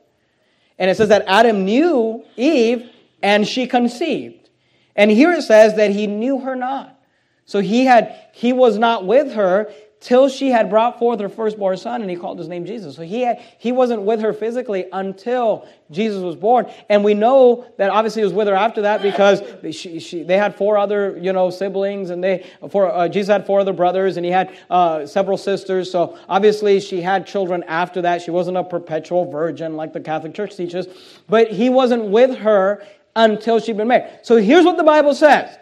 And it says that Adam knew Eve, and she conceived. And here it says that he knew her not. So he had he was not with her till she had brought forth her firstborn son, and he called his name Jesus. So he, had, he wasn't with her physically until Jesus was born. And we know that obviously he was with her after that because she, she, they had four other, you know, siblings, and they, four, uh, Jesus had four other brothers, and he had uh, several sisters. So obviously she had children after that. She wasn't a perpetual virgin like the Catholic Church teaches, but he wasn't with her until she'd been married. So here's what the Bible says.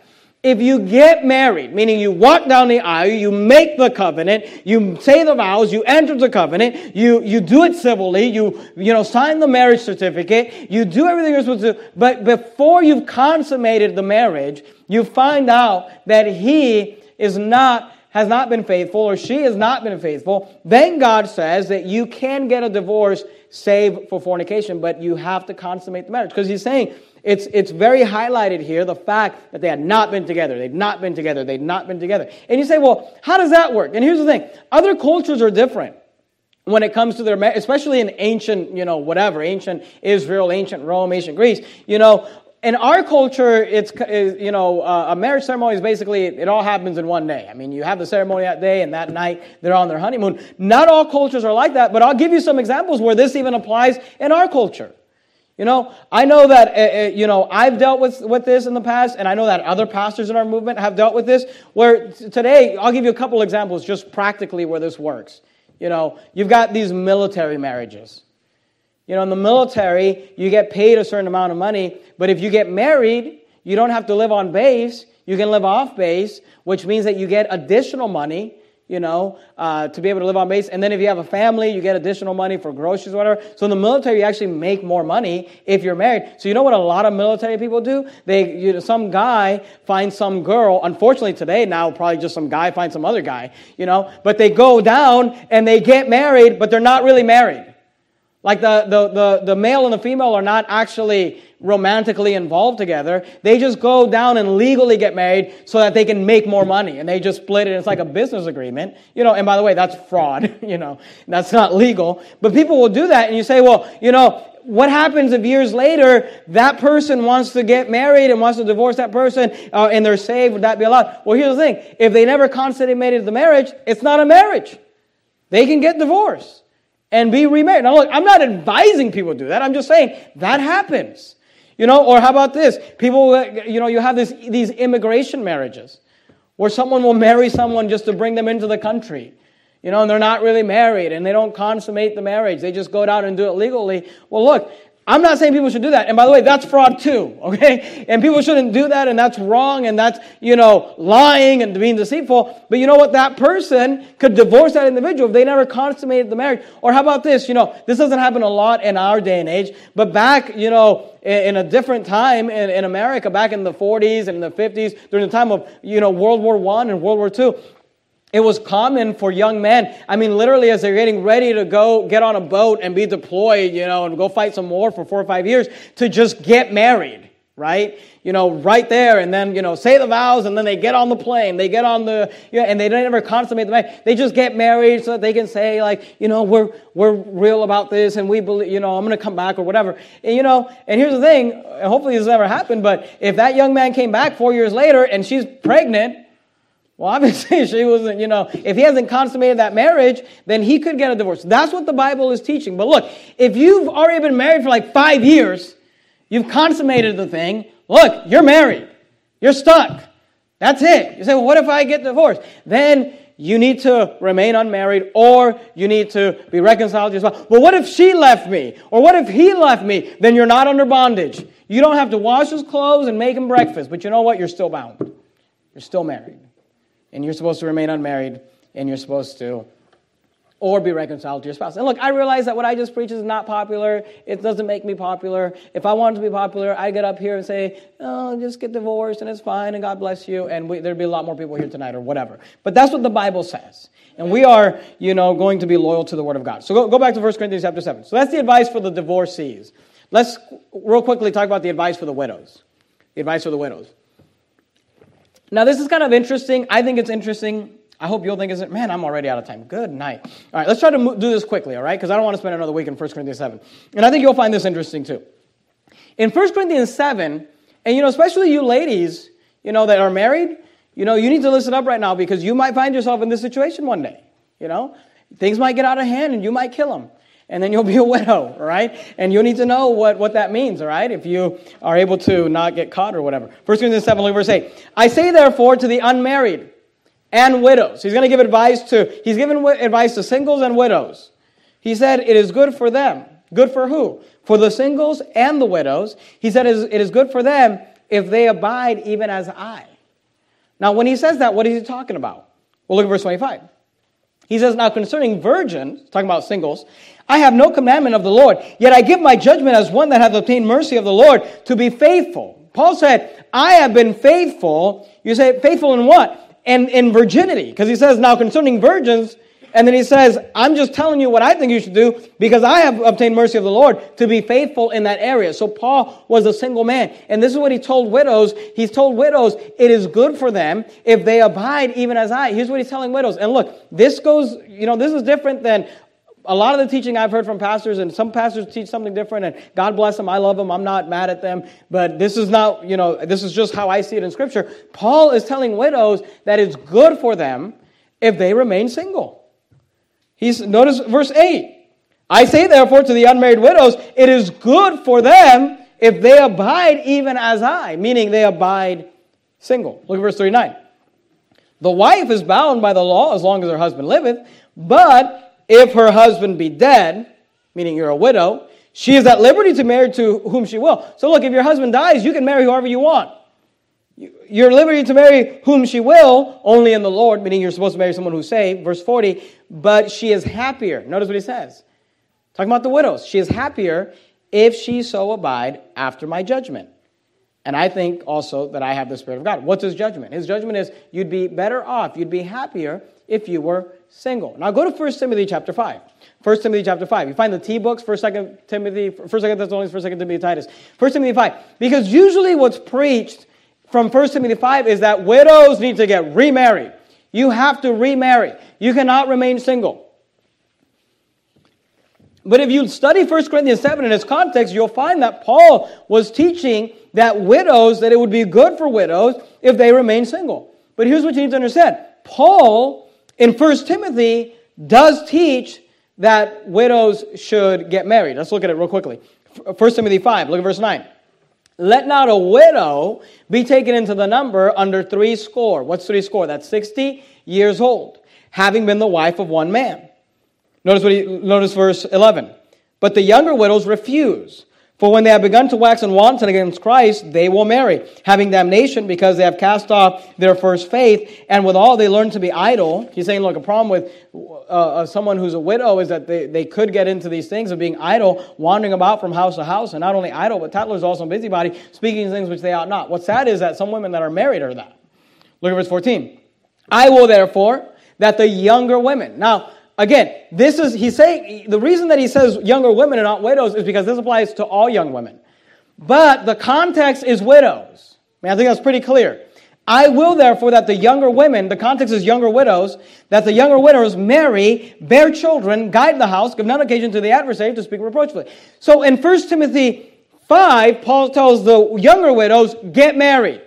If you get married, meaning you walk down the aisle, you make the covenant, you say the vows, you enter the covenant, you, you do it civilly, you, you know, sign the marriage certificate, you do everything you're supposed to but before you've consummated the marriage, you find out that he is not has not been faithful or she has not been faithful, then God says that you can get a divorce save for fornication, but you have to consummate the marriage. Because he's saying it's, it's very highlighted here the fact that they had not been together. They'd not been together. They'd not been together. And you say, well, how does that work? And here's the thing other cultures are different when it comes to their especially in ancient you know whatever ancient israel ancient rome ancient greece you know in our culture it's you know uh, a marriage ceremony is basically it all happens in one day i mean you have the ceremony that day and that night they're on their honeymoon not all cultures are like that but i'll give you some examples where this even applies in our culture you know, I know that, uh, you know, I've dealt with, with this in the past, and I know that other pastors in our movement have dealt with this. Where today, I'll give you a couple examples just practically where this works. You know, you've got these military marriages. You know, in the military, you get paid a certain amount of money, but if you get married, you don't have to live on base. You can live off base, which means that you get additional money you know, uh, to be able to live on base. And then if you have a family, you get additional money for groceries, or whatever. So in the military, you actually make more money if you're married. So you know what a lot of military people do? They, you know, some guy finds some girl. Unfortunately, today now probably just some guy finds some other guy, you know. But they go down and they get married, but they're not really married. Like the, the, the, the male and the female are not actually romantically involved together. They just go down and legally get married so that they can make more money. And they just split it. It's like a business agreement. You know, and by the way, that's fraud. you know, that's not legal. But people will do that. And you say, well, you know, what happens if years later that person wants to get married and wants to divorce that person uh, and they're saved? Would that be allowed? Well, here's the thing. If they never consummated the marriage, it's not a marriage. They can get divorced and be remarried. Now, look, I'm not advising people to do that. I'm just saying that happens. You know, or how about this? People, uh, you know, you have this, these immigration marriages where someone will marry someone just to bring them into the country. You know, and they're not really married and they don't consummate the marriage. They just go down and do it legally. Well, look, I'm not saying people should do that. And by the way, that's fraud too, okay? And people shouldn't do that and that's wrong and that's, you know, lying and being deceitful. But you know what? That person could divorce that individual if they never consummated the marriage. Or how about this? You know, this doesn't happen a lot in our day and age, but back, you know, in a different time in, America, back in the 40s and the 50s, during the time of, you know, World War I and World War II, it was common for young men, I mean, literally, as they're getting ready to go get on a boat and be deployed, you know, and go fight some war for four or five years, to just get married, right? You know, right there, and then, you know, say the vows, and then they get on the plane, they get on the, you know, and they don't ever consummate the marriage. They just get married so that they can say, like, you know, we're, we're real about this, and we believe, you know, I'm to come back or whatever. And, you know, and here's the thing, hopefully this never happened, but if that young man came back four years later and she's pregnant, well, obviously, she wasn't, you know, if he hasn't consummated that marriage, then he could get a divorce. That's what the Bible is teaching. But look, if you've already been married for like five years, you've consummated the thing, look, you're married. You're stuck. That's it. You say, well, what if I get divorced? Then you need to remain unmarried or you need to be reconciled to your spouse. But what if she left me? Or what if he left me? Then you're not under bondage. You don't have to wash his clothes and make him breakfast. But you know what? You're still bound. You're still married and you're supposed to remain unmarried, and you're supposed to or be reconciled to your spouse. And look, I realize that what I just preach is not popular. It doesn't make me popular. If I wanted to be popular, I'd get up here and say, oh, just get divorced and it's fine and God bless you. And we, there'd be a lot more people here tonight or whatever. But that's what the Bible says. And we are, you know, going to be loyal to the Word of God. So go, go back to 1 Corinthians chapter 7. So that's the advice for the divorcees. Let's real quickly talk about the advice for the widows. The advice for the widows. Now, this is kind of interesting. I think it's interesting. I hope you'll think it's, man, I'm already out of time. Good night. All right, let's try to do this quickly, all right? Because I don't want to spend another week in 1 Corinthians 7. And I think you'll find this interesting too. In 1 Corinthians 7, and you know, especially you ladies, you know, that are married, you know, you need to listen up right now because you might find yourself in this situation one day. You know, things might get out of hand and you might kill them and then you'll be a widow, right? And you'll need to know what, what that means, all right? If you are able to not get caught or whatever. 1 Corinthians 7, verse 8. I say therefore to the unmarried and widows. He's going to give advice to, he's given advice to singles and widows. He said it is good for them. Good for who? For the singles and the widows. He said it is good for them if they abide even as I. Now, when he says that, what is he talking about? Well, look at verse 25. He says, Now concerning virgins, talking about singles, I have no commandment of the Lord, yet I give my judgment as one that hath obtained mercy of the Lord to be faithful. Paul said, I have been faithful. You say, faithful in what? And in virginity. Because he says, now concerning virgins, and then he says, I'm just telling you what I think you should do because I have obtained mercy of the Lord to be faithful in that area. So Paul was a single man. And this is what he told widows. He's told widows, it is good for them if they abide even as I. Here's what he's telling widows. And look, this goes, you know, this is different than a lot of the teaching I've heard from pastors, and some pastors teach something different, and God bless them, I love them, I'm not mad at them, but this is not, you know, this is just how I see it in Scripture. Paul is telling widows that it's good for them if they remain single. He's, notice verse 8. I say therefore to the unmarried widows, it is good for them if they abide even as I, meaning they abide single. Look at verse 39. The wife is bound by the law as long as her husband liveth, but if her husband be dead, meaning you're a widow, she is at liberty to marry to whom she will. So look, if your husband dies, you can marry whoever you want. You're liberty to marry whom she will, only in the Lord, meaning you're supposed to marry someone who's saved. Verse 40, but she is happier. Notice what he says. Talking about the widows. She is happier if she so abide after my judgment. And I think also that I have the Spirit of God. What's his judgment? His judgment is you'd be better off, you'd be happier if you were single. Now go to 1 Timothy chapter 5. 1 Timothy chapter 5. You find the T books, 1st, 2nd Timothy, 1st, 2nd Thessalonians, 1st, 2nd Timothy, Titus. 1 Timothy 5. Because usually what's preached from 1 Timothy 5 is that widows need to get remarried. You have to remarry. You cannot remain single. But if you study 1 Corinthians 7 in its context, you'll find that Paul was teaching that widows, that it would be good for widows if they remain single. But here's what you need to understand Paul in 1 Timothy does teach that widows should get married. Let's look at it real quickly. 1 Timothy 5, look at verse 9. Let not a widow be taken into the number under three score. What's three score? That's 60 years old, having been the wife of one man. Notice what he, notice verse 11. But the younger widows refuse. For when they have begun to wax and wanton against Christ, they will marry, having damnation because they have cast off their first faith, and withal they learn to be idle. He's saying, look, a problem with uh, uh, someone who's a widow is that they, they could get into these things of being idle, wandering about from house to house, and not only idle, but tattlers also busybody, speaking things which they ought not. What's sad is that some women that are married are that. Look at verse 14. I will therefore that the younger women. Now, again, this is, he's saying, the reason that he says younger women and not widows is because this applies to all young women. But the context is widows. I, mean, I think that's pretty clear. I will therefore that the younger women, the context is younger widows, that the younger widows marry, bear children, guide the house, give none occasion to the adversary to speak reproachfully. So in 1 Timothy 5, Paul tells the younger widows, get married.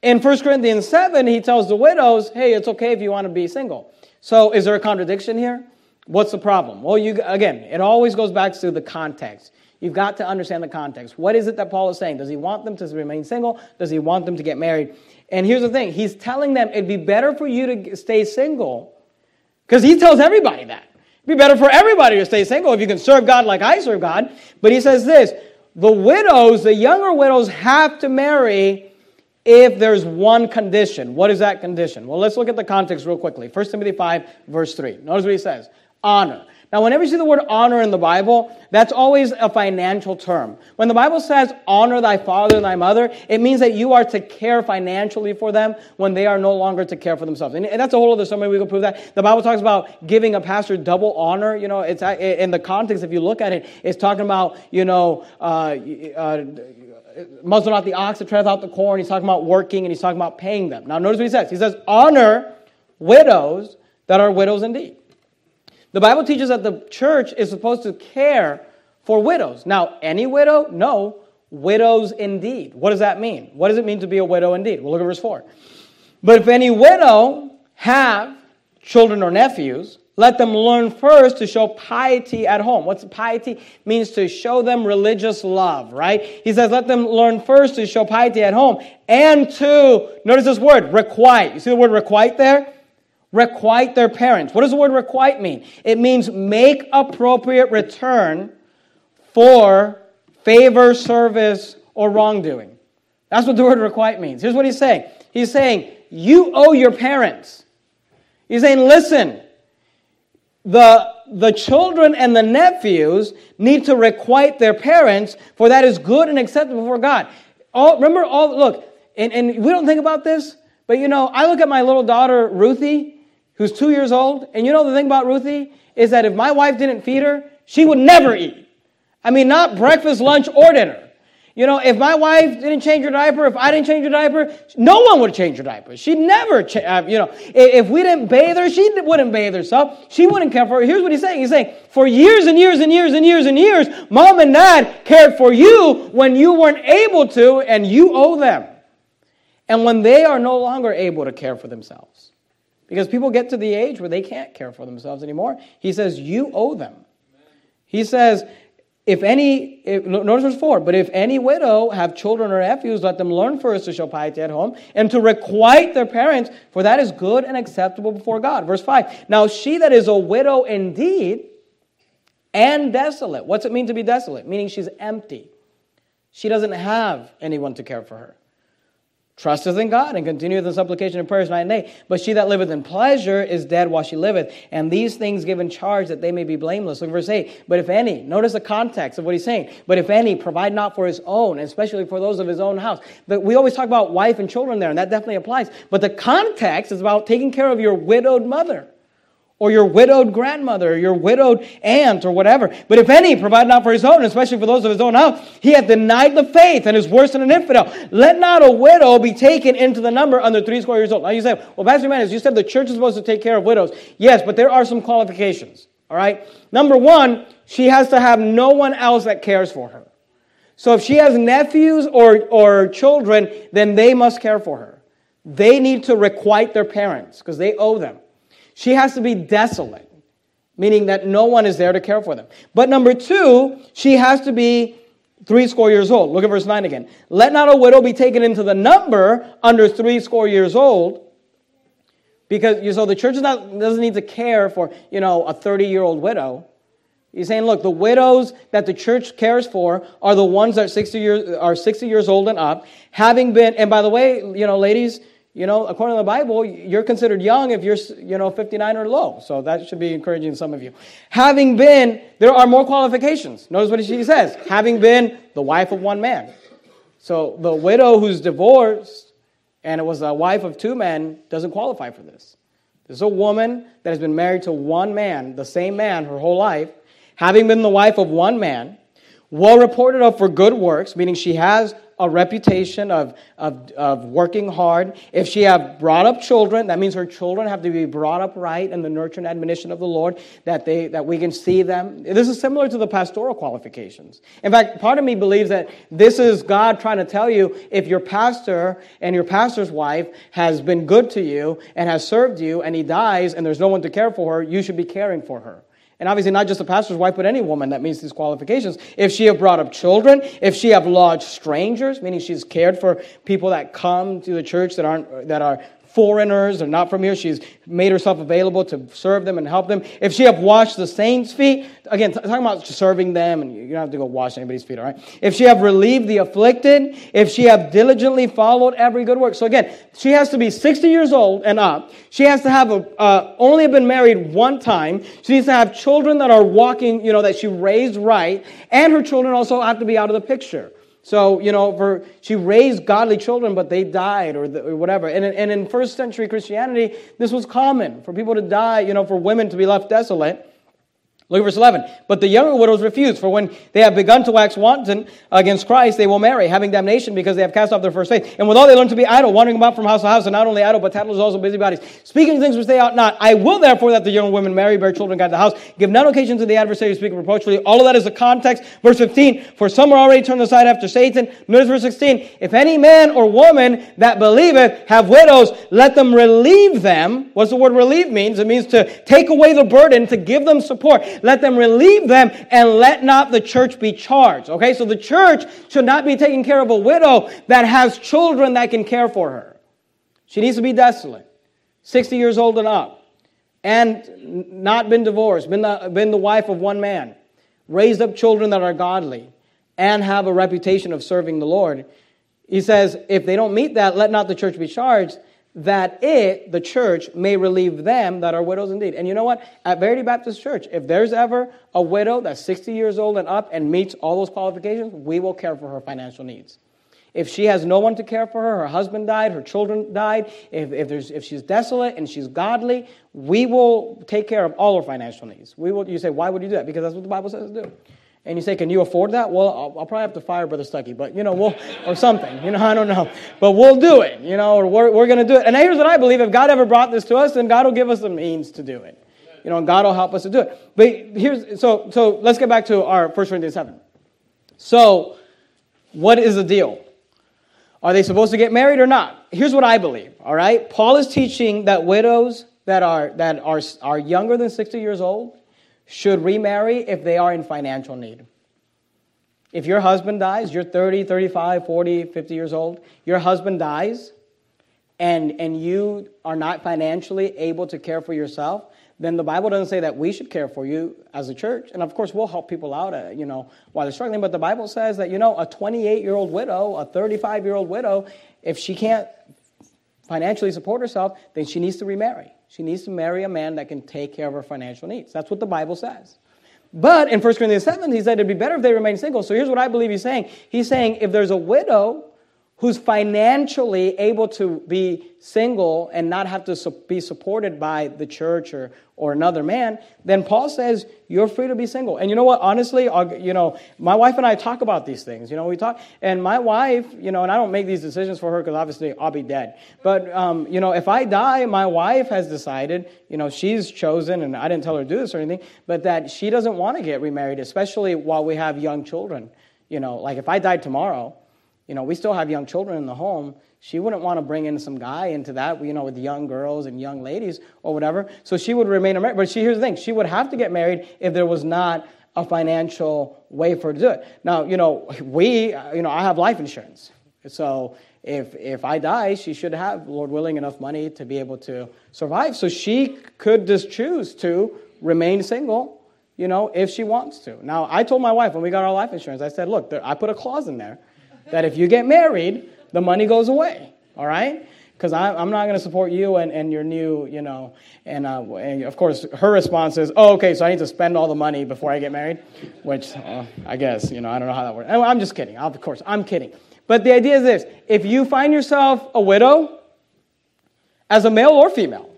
In 1 Corinthians 7, he tells the widows, hey, it's okay if you want to be single. So is there a contradiction here? What's the problem? Well, you again, it always goes back to the context. You've got to understand the context. What is it that Paul is saying? Does he want them to remain single? Does he want them to get married? And here's the thing he's telling them it'd be better for you to stay single, because he tells everybody that. It'd be better for everybody to stay single if you can serve God like I serve God. But he says this the widows, the younger widows, have to marry if there's one condition. What is that condition? Well, let's look at the context real quickly. 1 Timothy 5, verse 3. Notice what he says honor. Now, whenever you see the word honor in the Bible, that's always a financial term. When the Bible says honor thy father and thy mother, it means that you are to care financially for them when they are no longer to care for themselves. And that's a whole other sermon. We can prove that. The Bible talks about giving a pastor double honor. You know, it's in the context, if you look at it, it's talking about, you know, uh, uh, muzzle not the ox that treadeth out the corn. He's talking about working and he's talking about paying them. Now, notice what he says. He says, honor widows that are widows indeed. The Bible teaches that the church is supposed to care for widows. Now, any widow? No. Widows indeed. What does that mean? What does it mean to be a widow indeed? We'll look at verse 4. But if any widow have children or nephews, let them learn first to show piety at home. What's piety? Means to show them religious love, right? He says, let them learn first to show piety at home and to, notice this word, requite. You see the word requite there? Requite their parents. What does the word requite mean? It means make appropriate return for favor, service, or wrongdoing. That's what the word requite means. Here's what he's saying. He's saying, you owe your parents. He's saying, listen, the, the children and the nephews need to requite their parents, for that is good and acceptable before God. All, remember, all look, and, and we don't think about this, but you know, I look at my little daughter, Ruthie, who's two years old, and you know the thing about Ruthie is that if my wife didn't feed her, she would never eat. I mean, not breakfast, lunch, or dinner. You know, if my wife didn't change her diaper, if I didn't change her diaper, no one would change her diaper. She'd never, cha- uh, you know, if we didn't bathe her, she wouldn't bathe herself. She wouldn't care for her. Here's what he's saying. He's saying, for years and years and years and years and years, mom and dad cared for you when you weren't able to, and you owe them. And when they are no longer able to care for themselves, because people get to the age where they can't care for themselves anymore, he says, you owe them. He says, if any, if, notice verse 4, but if any widow have children or nephews, let them learn first to show piety at home and to requite their parents, for that is good and acceptable before God. Verse 5, now she that is a widow indeed and desolate. What's it mean to be desolate? Meaning she's empty. She doesn't have anyone to care for her trusteth in God and continueth in supplication and prayers night and day. But she that liveth in pleasure is dead while she liveth. And these things give in charge that they may be blameless. Look verse 8. But if any, notice the context of what he's saying. But if any provide not for his own, especially for those of his own house. But we always talk about wife and children there, and that definitely applies. But the context is about taking care of your widowed mother or your widowed grandmother, or your widowed aunt, or whatever. But if any provide not for his own, especially for those of his own house, he hath denied the faith and is worse than an infidel. Let not a widow be taken into the number under three score years old. Now you say, well, Pastor Manis, you said the church is supposed to take care of widows. Yes, but there are some qualifications. All right? Number one, she has to have no one else that cares for her. So if she has nephews or, or children, then they must care for her. They need to requite their parents because they owe them. She has to be desolate. meaning that no one is there to care for them. But number two, she has to be three score years old. Look at verse 9 again. Let not a widow be taken into the number under three score years old. Because you so the church not, doesn't need to care for, you know, a 30 year old widow. He's saying, look, the widows that the church cares for are the ones that 60 years, are 60 years old and up, having been, and by the way, you know, ladies, you know, according to the Bible, you're considered young if you're, you know, 59 or low. So that should be encouraging some of you. Having been, there are more qualifications. Notice what she says. Having been the wife of one man. So the widow who's divorced and it was a wife of two men doesn't qualify for this. This is a woman that has been married to one man, the same man, her whole life, having been the wife of one man, well reported of for good works, meaning she has a reputation of, of, of working hard. If she have brought up children, that means her children have to be brought up right in the nurture and admonition of the Lord, that, they, that we can see them. This is similar to the pastoral qualifications. In fact, part of me believes that this is God trying to tell you if your pastor and your pastor's wife has been good to you and has served you and he dies and there's no one to care for her, you should be caring for her. And obviously, not just a pastor's wife, but any woman that meets these qualifications. If she have brought up children, if she have lodged strangers, meaning she's cared for people that come to the church that aren't that are foreigners or not from here. She's made herself available to serve them and help them. If she have washed the saints' feet, again, talking about serving them, and you don't have to go wash anybody's feet, all right? If she have relieved the afflicted, if she have diligently followed every good work. So again, she has to be 60 years old and up. She has to have a, uh, only been married one time. She needs to have children that are walking, you know, that she raised right. And her children also have to be out of the picture. So, you know, for, she raised godly children, but they died or, the, or whatever. And, and in first century Christianity, this was common for people to die, you know, for women to be left desolate. Look at verse 11. But the younger widows refuse, for when they have begun to wax wanton against Christ, they will marry, having damnation because they have cast off their first faith. And withal they learn to be idle, wandering about from house to house, and not only idle, but tattlers also busybodies, speaking things which they ought not. I will therefore that the young women marry, bear children, guide the house, give none occasion to the adversary to speak reproachfully. All of that is the context. Verse 15. For some are already turned aside after Satan. Notice verse 16. If any man or woman that believeth have widows, let them relieve them. What's the word relieve means? It means to take away the burden, to give them support let them relieve them, and let not the church be charged. Okay, so the church should not be taking care of a widow that has children that can care for her. She needs to be desolate, 60 years old and up, and not been divorced, been the, been the wife of one man, raised up children that are godly, and have a reputation of serving the Lord. He says, if they don't meet that, let not the church be charged that it, the church, may relieve them that are widows indeed. And you know what? At Verity Baptist Church, if there's ever a widow that's 60 years old and up and meets all those qualifications, we will care for her financial needs. If she has no one to care for her, her husband died, her children died, if, if, there's, if she's desolate and she's godly, we will take care of all her financial needs. We will, you say, why would you do that? Because that's what the Bible says to do and you say, "Can you afford that?" Well, I'll, I'll, probably have to fire Brother Stuckey, but you know, we'll or something. You know, I don't know, but we'll do it. You know, or we're we're going to do it. And here's what I believe: if God ever brought this to us, then God will give us the means to do it. You know, and God will help us to do it. But here's so so. Let's get back to our First Corinthians seven. So, what is the deal? Are they supposed to get married or not? Here's what I believe. All right, Paul is teaching that widows that are that are are younger than sixty years old should remarry if they are in financial need. If your husband dies, you're 30, 35, 40, 50 years old, your husband dies, and, and you are not financially able to care for yourself, then the Bible doesn't say that we should care for you as a church. And of course, we'll help people out, uh, you know, while they're struggling. But the Bible says that, you know, a 28 year old widow, a 35 year old widow, if she can't financially support herself, then she needs to remarry. She needs to marry a man that can take care of her financial needs. That's what the Bible says. But in 1 Corinthians 7, he said it'd be better if they remain single. So here's what I believe he's saying. He's saying if there's a widow who's financially able to be single and not have to be supported by the church or, or another man, then Paul says you're free to be single. And you know what? Honestly, you know, my wife and I talk about these things. You know, we talk, and my wife, you know, and I don't make these decisions for her because obviously I'll be dead. But um, you know, if I die, my wife has decided, you know, she's chosen, and I didn't tell her to do this or anything, but that she doesn't want to get remarried, especially while we have young children. You know, like if I died tomorrow You know, we still have young children in the home. She wouldn't want to bring in some guy into that, you know, with young girls and young ladies or whatever. So she would remain married. But she, here's the thing she would have to get married if there was not a financial way for her to do it. Now, you know, we, you know, I have life insurance. So if, if I die, she should have, Lord willing, enough money to be able to survive. So she could just choose to remain single, you know, if she wants to. Now, I told my wife when we got our life insurance, I said, look, there, I put a clause in there that if you get married, the money goes away, all right? Because I'm not going to support you and, and your new, you know, and, uh, and, of course her response is, oh, okay, so I need to spend all the money before I get married, which uh, I guess, you know, I don't know how that works. I'm just kidding, of course, I'm kidding. But the idea is this if you find yourself a widow, as a male or female,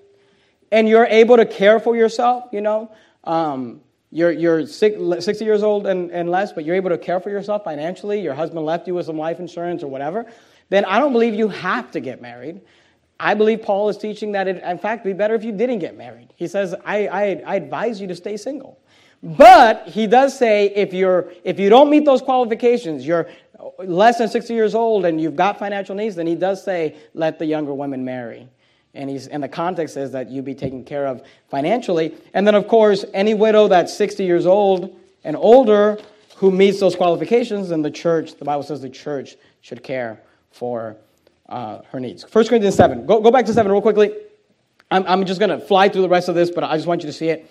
and you're able to care for yourself, you know, um, you're, you're 60 years old and, and less, but you're able to care for yourself financially, your husband left you with some life insurance or whatever, then I don't believe you have to get married. I believe Paul is teaching that it, in fact, be better if you didn't get married. He says, I, I, I advise you to stay single. But he does say if, you're, if you don't meet those qualifications, you're less than 60 years old and you've got financial needs, then he does say, let the younger women marry. And, he's, and the context is that you be taken care of financially. And then, of course, any widow that's 60 years old and older who meets those qualifications, then the church, the Bible says the church should care for uh, her needs. 1 Corinthians 7. Go, go back to 7 real quickly. I'm, I'm just going to fly through the rest of this, but I just want you to see it.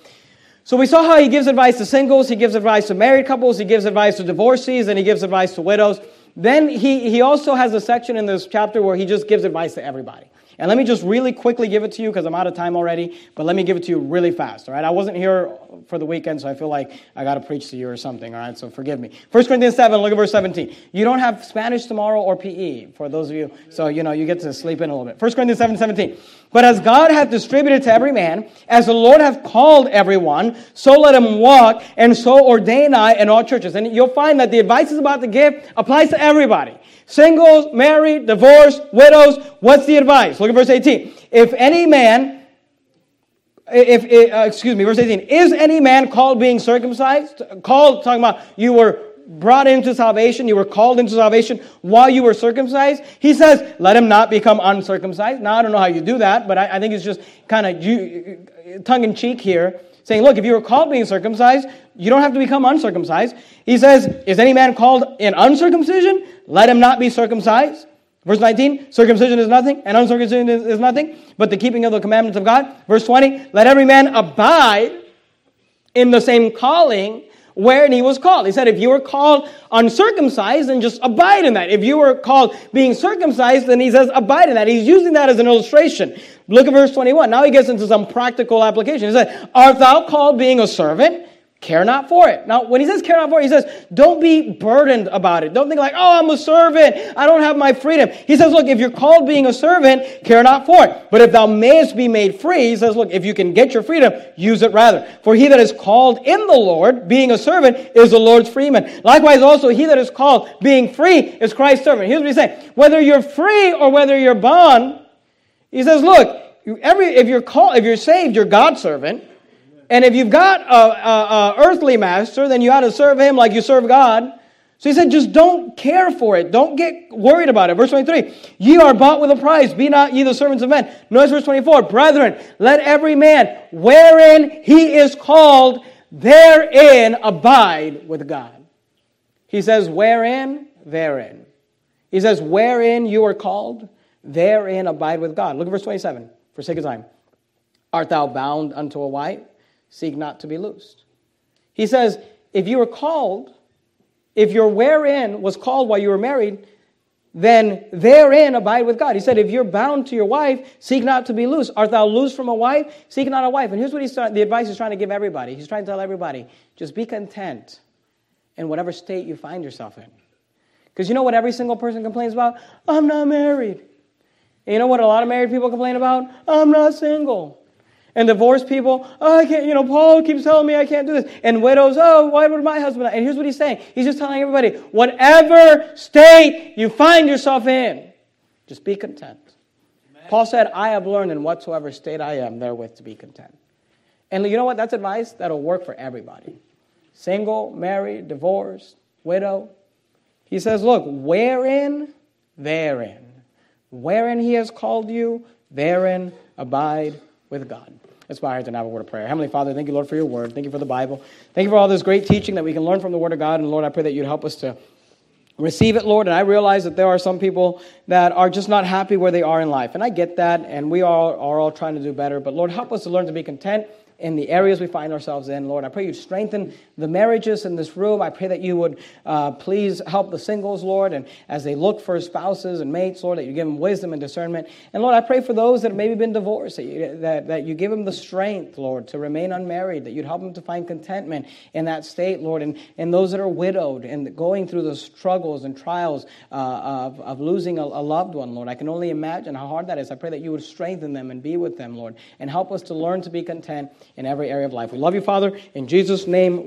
So we saw how he gives advice to singles, he gives advice to married couples, he gives advice to divorcees, and he gives advice to widows. Then he, he also has a section in this chapter where he just gives advice to everybody. And let me just really quickly give it to you because I'm out of time already, but let me give it to you really fast, all right? I wasn't here for the weekend, so I feel like I got to preach to you or something, all right? So forgive me. 1 Corinthians 7, look at verse 17. You don't have Spanish tomorrow or PE for those of you, so, you know, you get to sleep in a little bit. 1 Corinthians 7, 17. But as God hath distributed to every man, as the Lord hath called everyone, so let him walk, and so ordain I in all churches. And you'll find that the advice is about the gift applies to everybody. Singles, married, divorced, widows. What's the advice? Look at verse 18. If any man, if, uh, excuse me, verse 18, is any man called being circumcised? Called, talking about you were brought into salvation, you were called into salvation while you were circumcised. He says, let him not become uncircumcised. Now, I don't know how you do that, but I, I think it's just kind of tongue in cheek here, saying, look, if you were called being circumcised, you don't have to become uncircumcised. He says, Is any man called in uncircumcision? Let him not be circumcised. Verse 19, circumcision is nothing, and uncircumcision is, is nothing, but the keeping of the commandments of God. Verse 20, let every man abide in the same calling wherein he was called. He said, if you were called uncircumcised, then just abide in that. If you were called being circumcised, then he says, abide in that. He's using that as an illustration. Look at verse 21. Now he gets into some practical application. He said, Art thou called being a servant? Care not for it. Now, when he says care not for it, he says, don't be burdened about it. Don't think like, oh, I'm a servant. I don't have my freedom. He says, look, if you're called being a servant, care not for it. But if thou mayest be made free, he says, look, if you can get your freedom, use it rather. For he that is called in the Lord, being a servant, is the Lord's freeman. Likewise, also, he that is called being free is Christ's servant. Here's what he's saying. Whether you're free or whether you're bond, he says, look, every, if you're called, if you're saved, you're God's servant. And if you've got a, earthly master, then you ought to serve him like you serve God. So he said, just don't care for it. Don't get worried about it. Verse 23, ye are bought with a price. Be not ye the servants of men. Notice verse 24, brethren, let every man wherein he is called, therein abide with God. He says, wherein, therein. He says, wherein you are called, therein abide with God. Look at verse 27 for sake of time. Art thou bound unto a wife? seek not to be loosed. He says, if you were called, if your wherein was called while you were married, then therein abide with God. He said, if you're bound to your wife, seek not to be loose. Art thou loose from a wife? Seek not a wife. And here's what he's the advice he's trying to give everybody. He's trying to tell everybody, just be content in whatever state you find yourself in. Because you know what every single person complains about? I'm not married. And you know what a lot of married people complain about? I'm not single. And divorced people, oh, I can't, you know, Paul keeps telling me I can't do this. And widows, oh, why would my husband? And here's what he's saying. He's just telling everybody, whatever state you find yourself in, just be content. Amen. Paul said, I have learned in whatsoever state I am therewith to be content. And you know what? That's advice that'll work for everybody. Single, married, divorced, widow. He says, Look, wherein, therein. Wherein he has called you, therein abide with God. Let's bow our heads and have a word of prayer. Heavenly Father, thank you, Lord, for your word. Thank you for the Bible. Thank you for all this great teaching that we can learn from the Word of God. And Lord, I pray that you'd help us to receive it, Lord. And I realize that there are some people that are just not happy where they are in life. And I get that, and we all are all trying to do better. But Lord, help us to learn to be content in the areas we find ourselves in. Lord, I pray you'd strengthen the marriages in this room. I pray that you would uh, please help the singles, Lord, and as they look for spouses and mates, Lord, that you give them wisdom and discernment. And Lord, I pray for those that have maybe been divorced, that you, that, that you give them the strength, Lord, to remain unmarried, that you'd help them to find contentment in that state, Lord, and, and those that are widowed and going through the struggles and trials uh, of, of losing a, a loved one, Lord. I can only imagine how hard that is. I pray that you would strengthen them and be with them, Lord, and help us to learn to be content in every area of life. We love you, Father. In Jesus' name,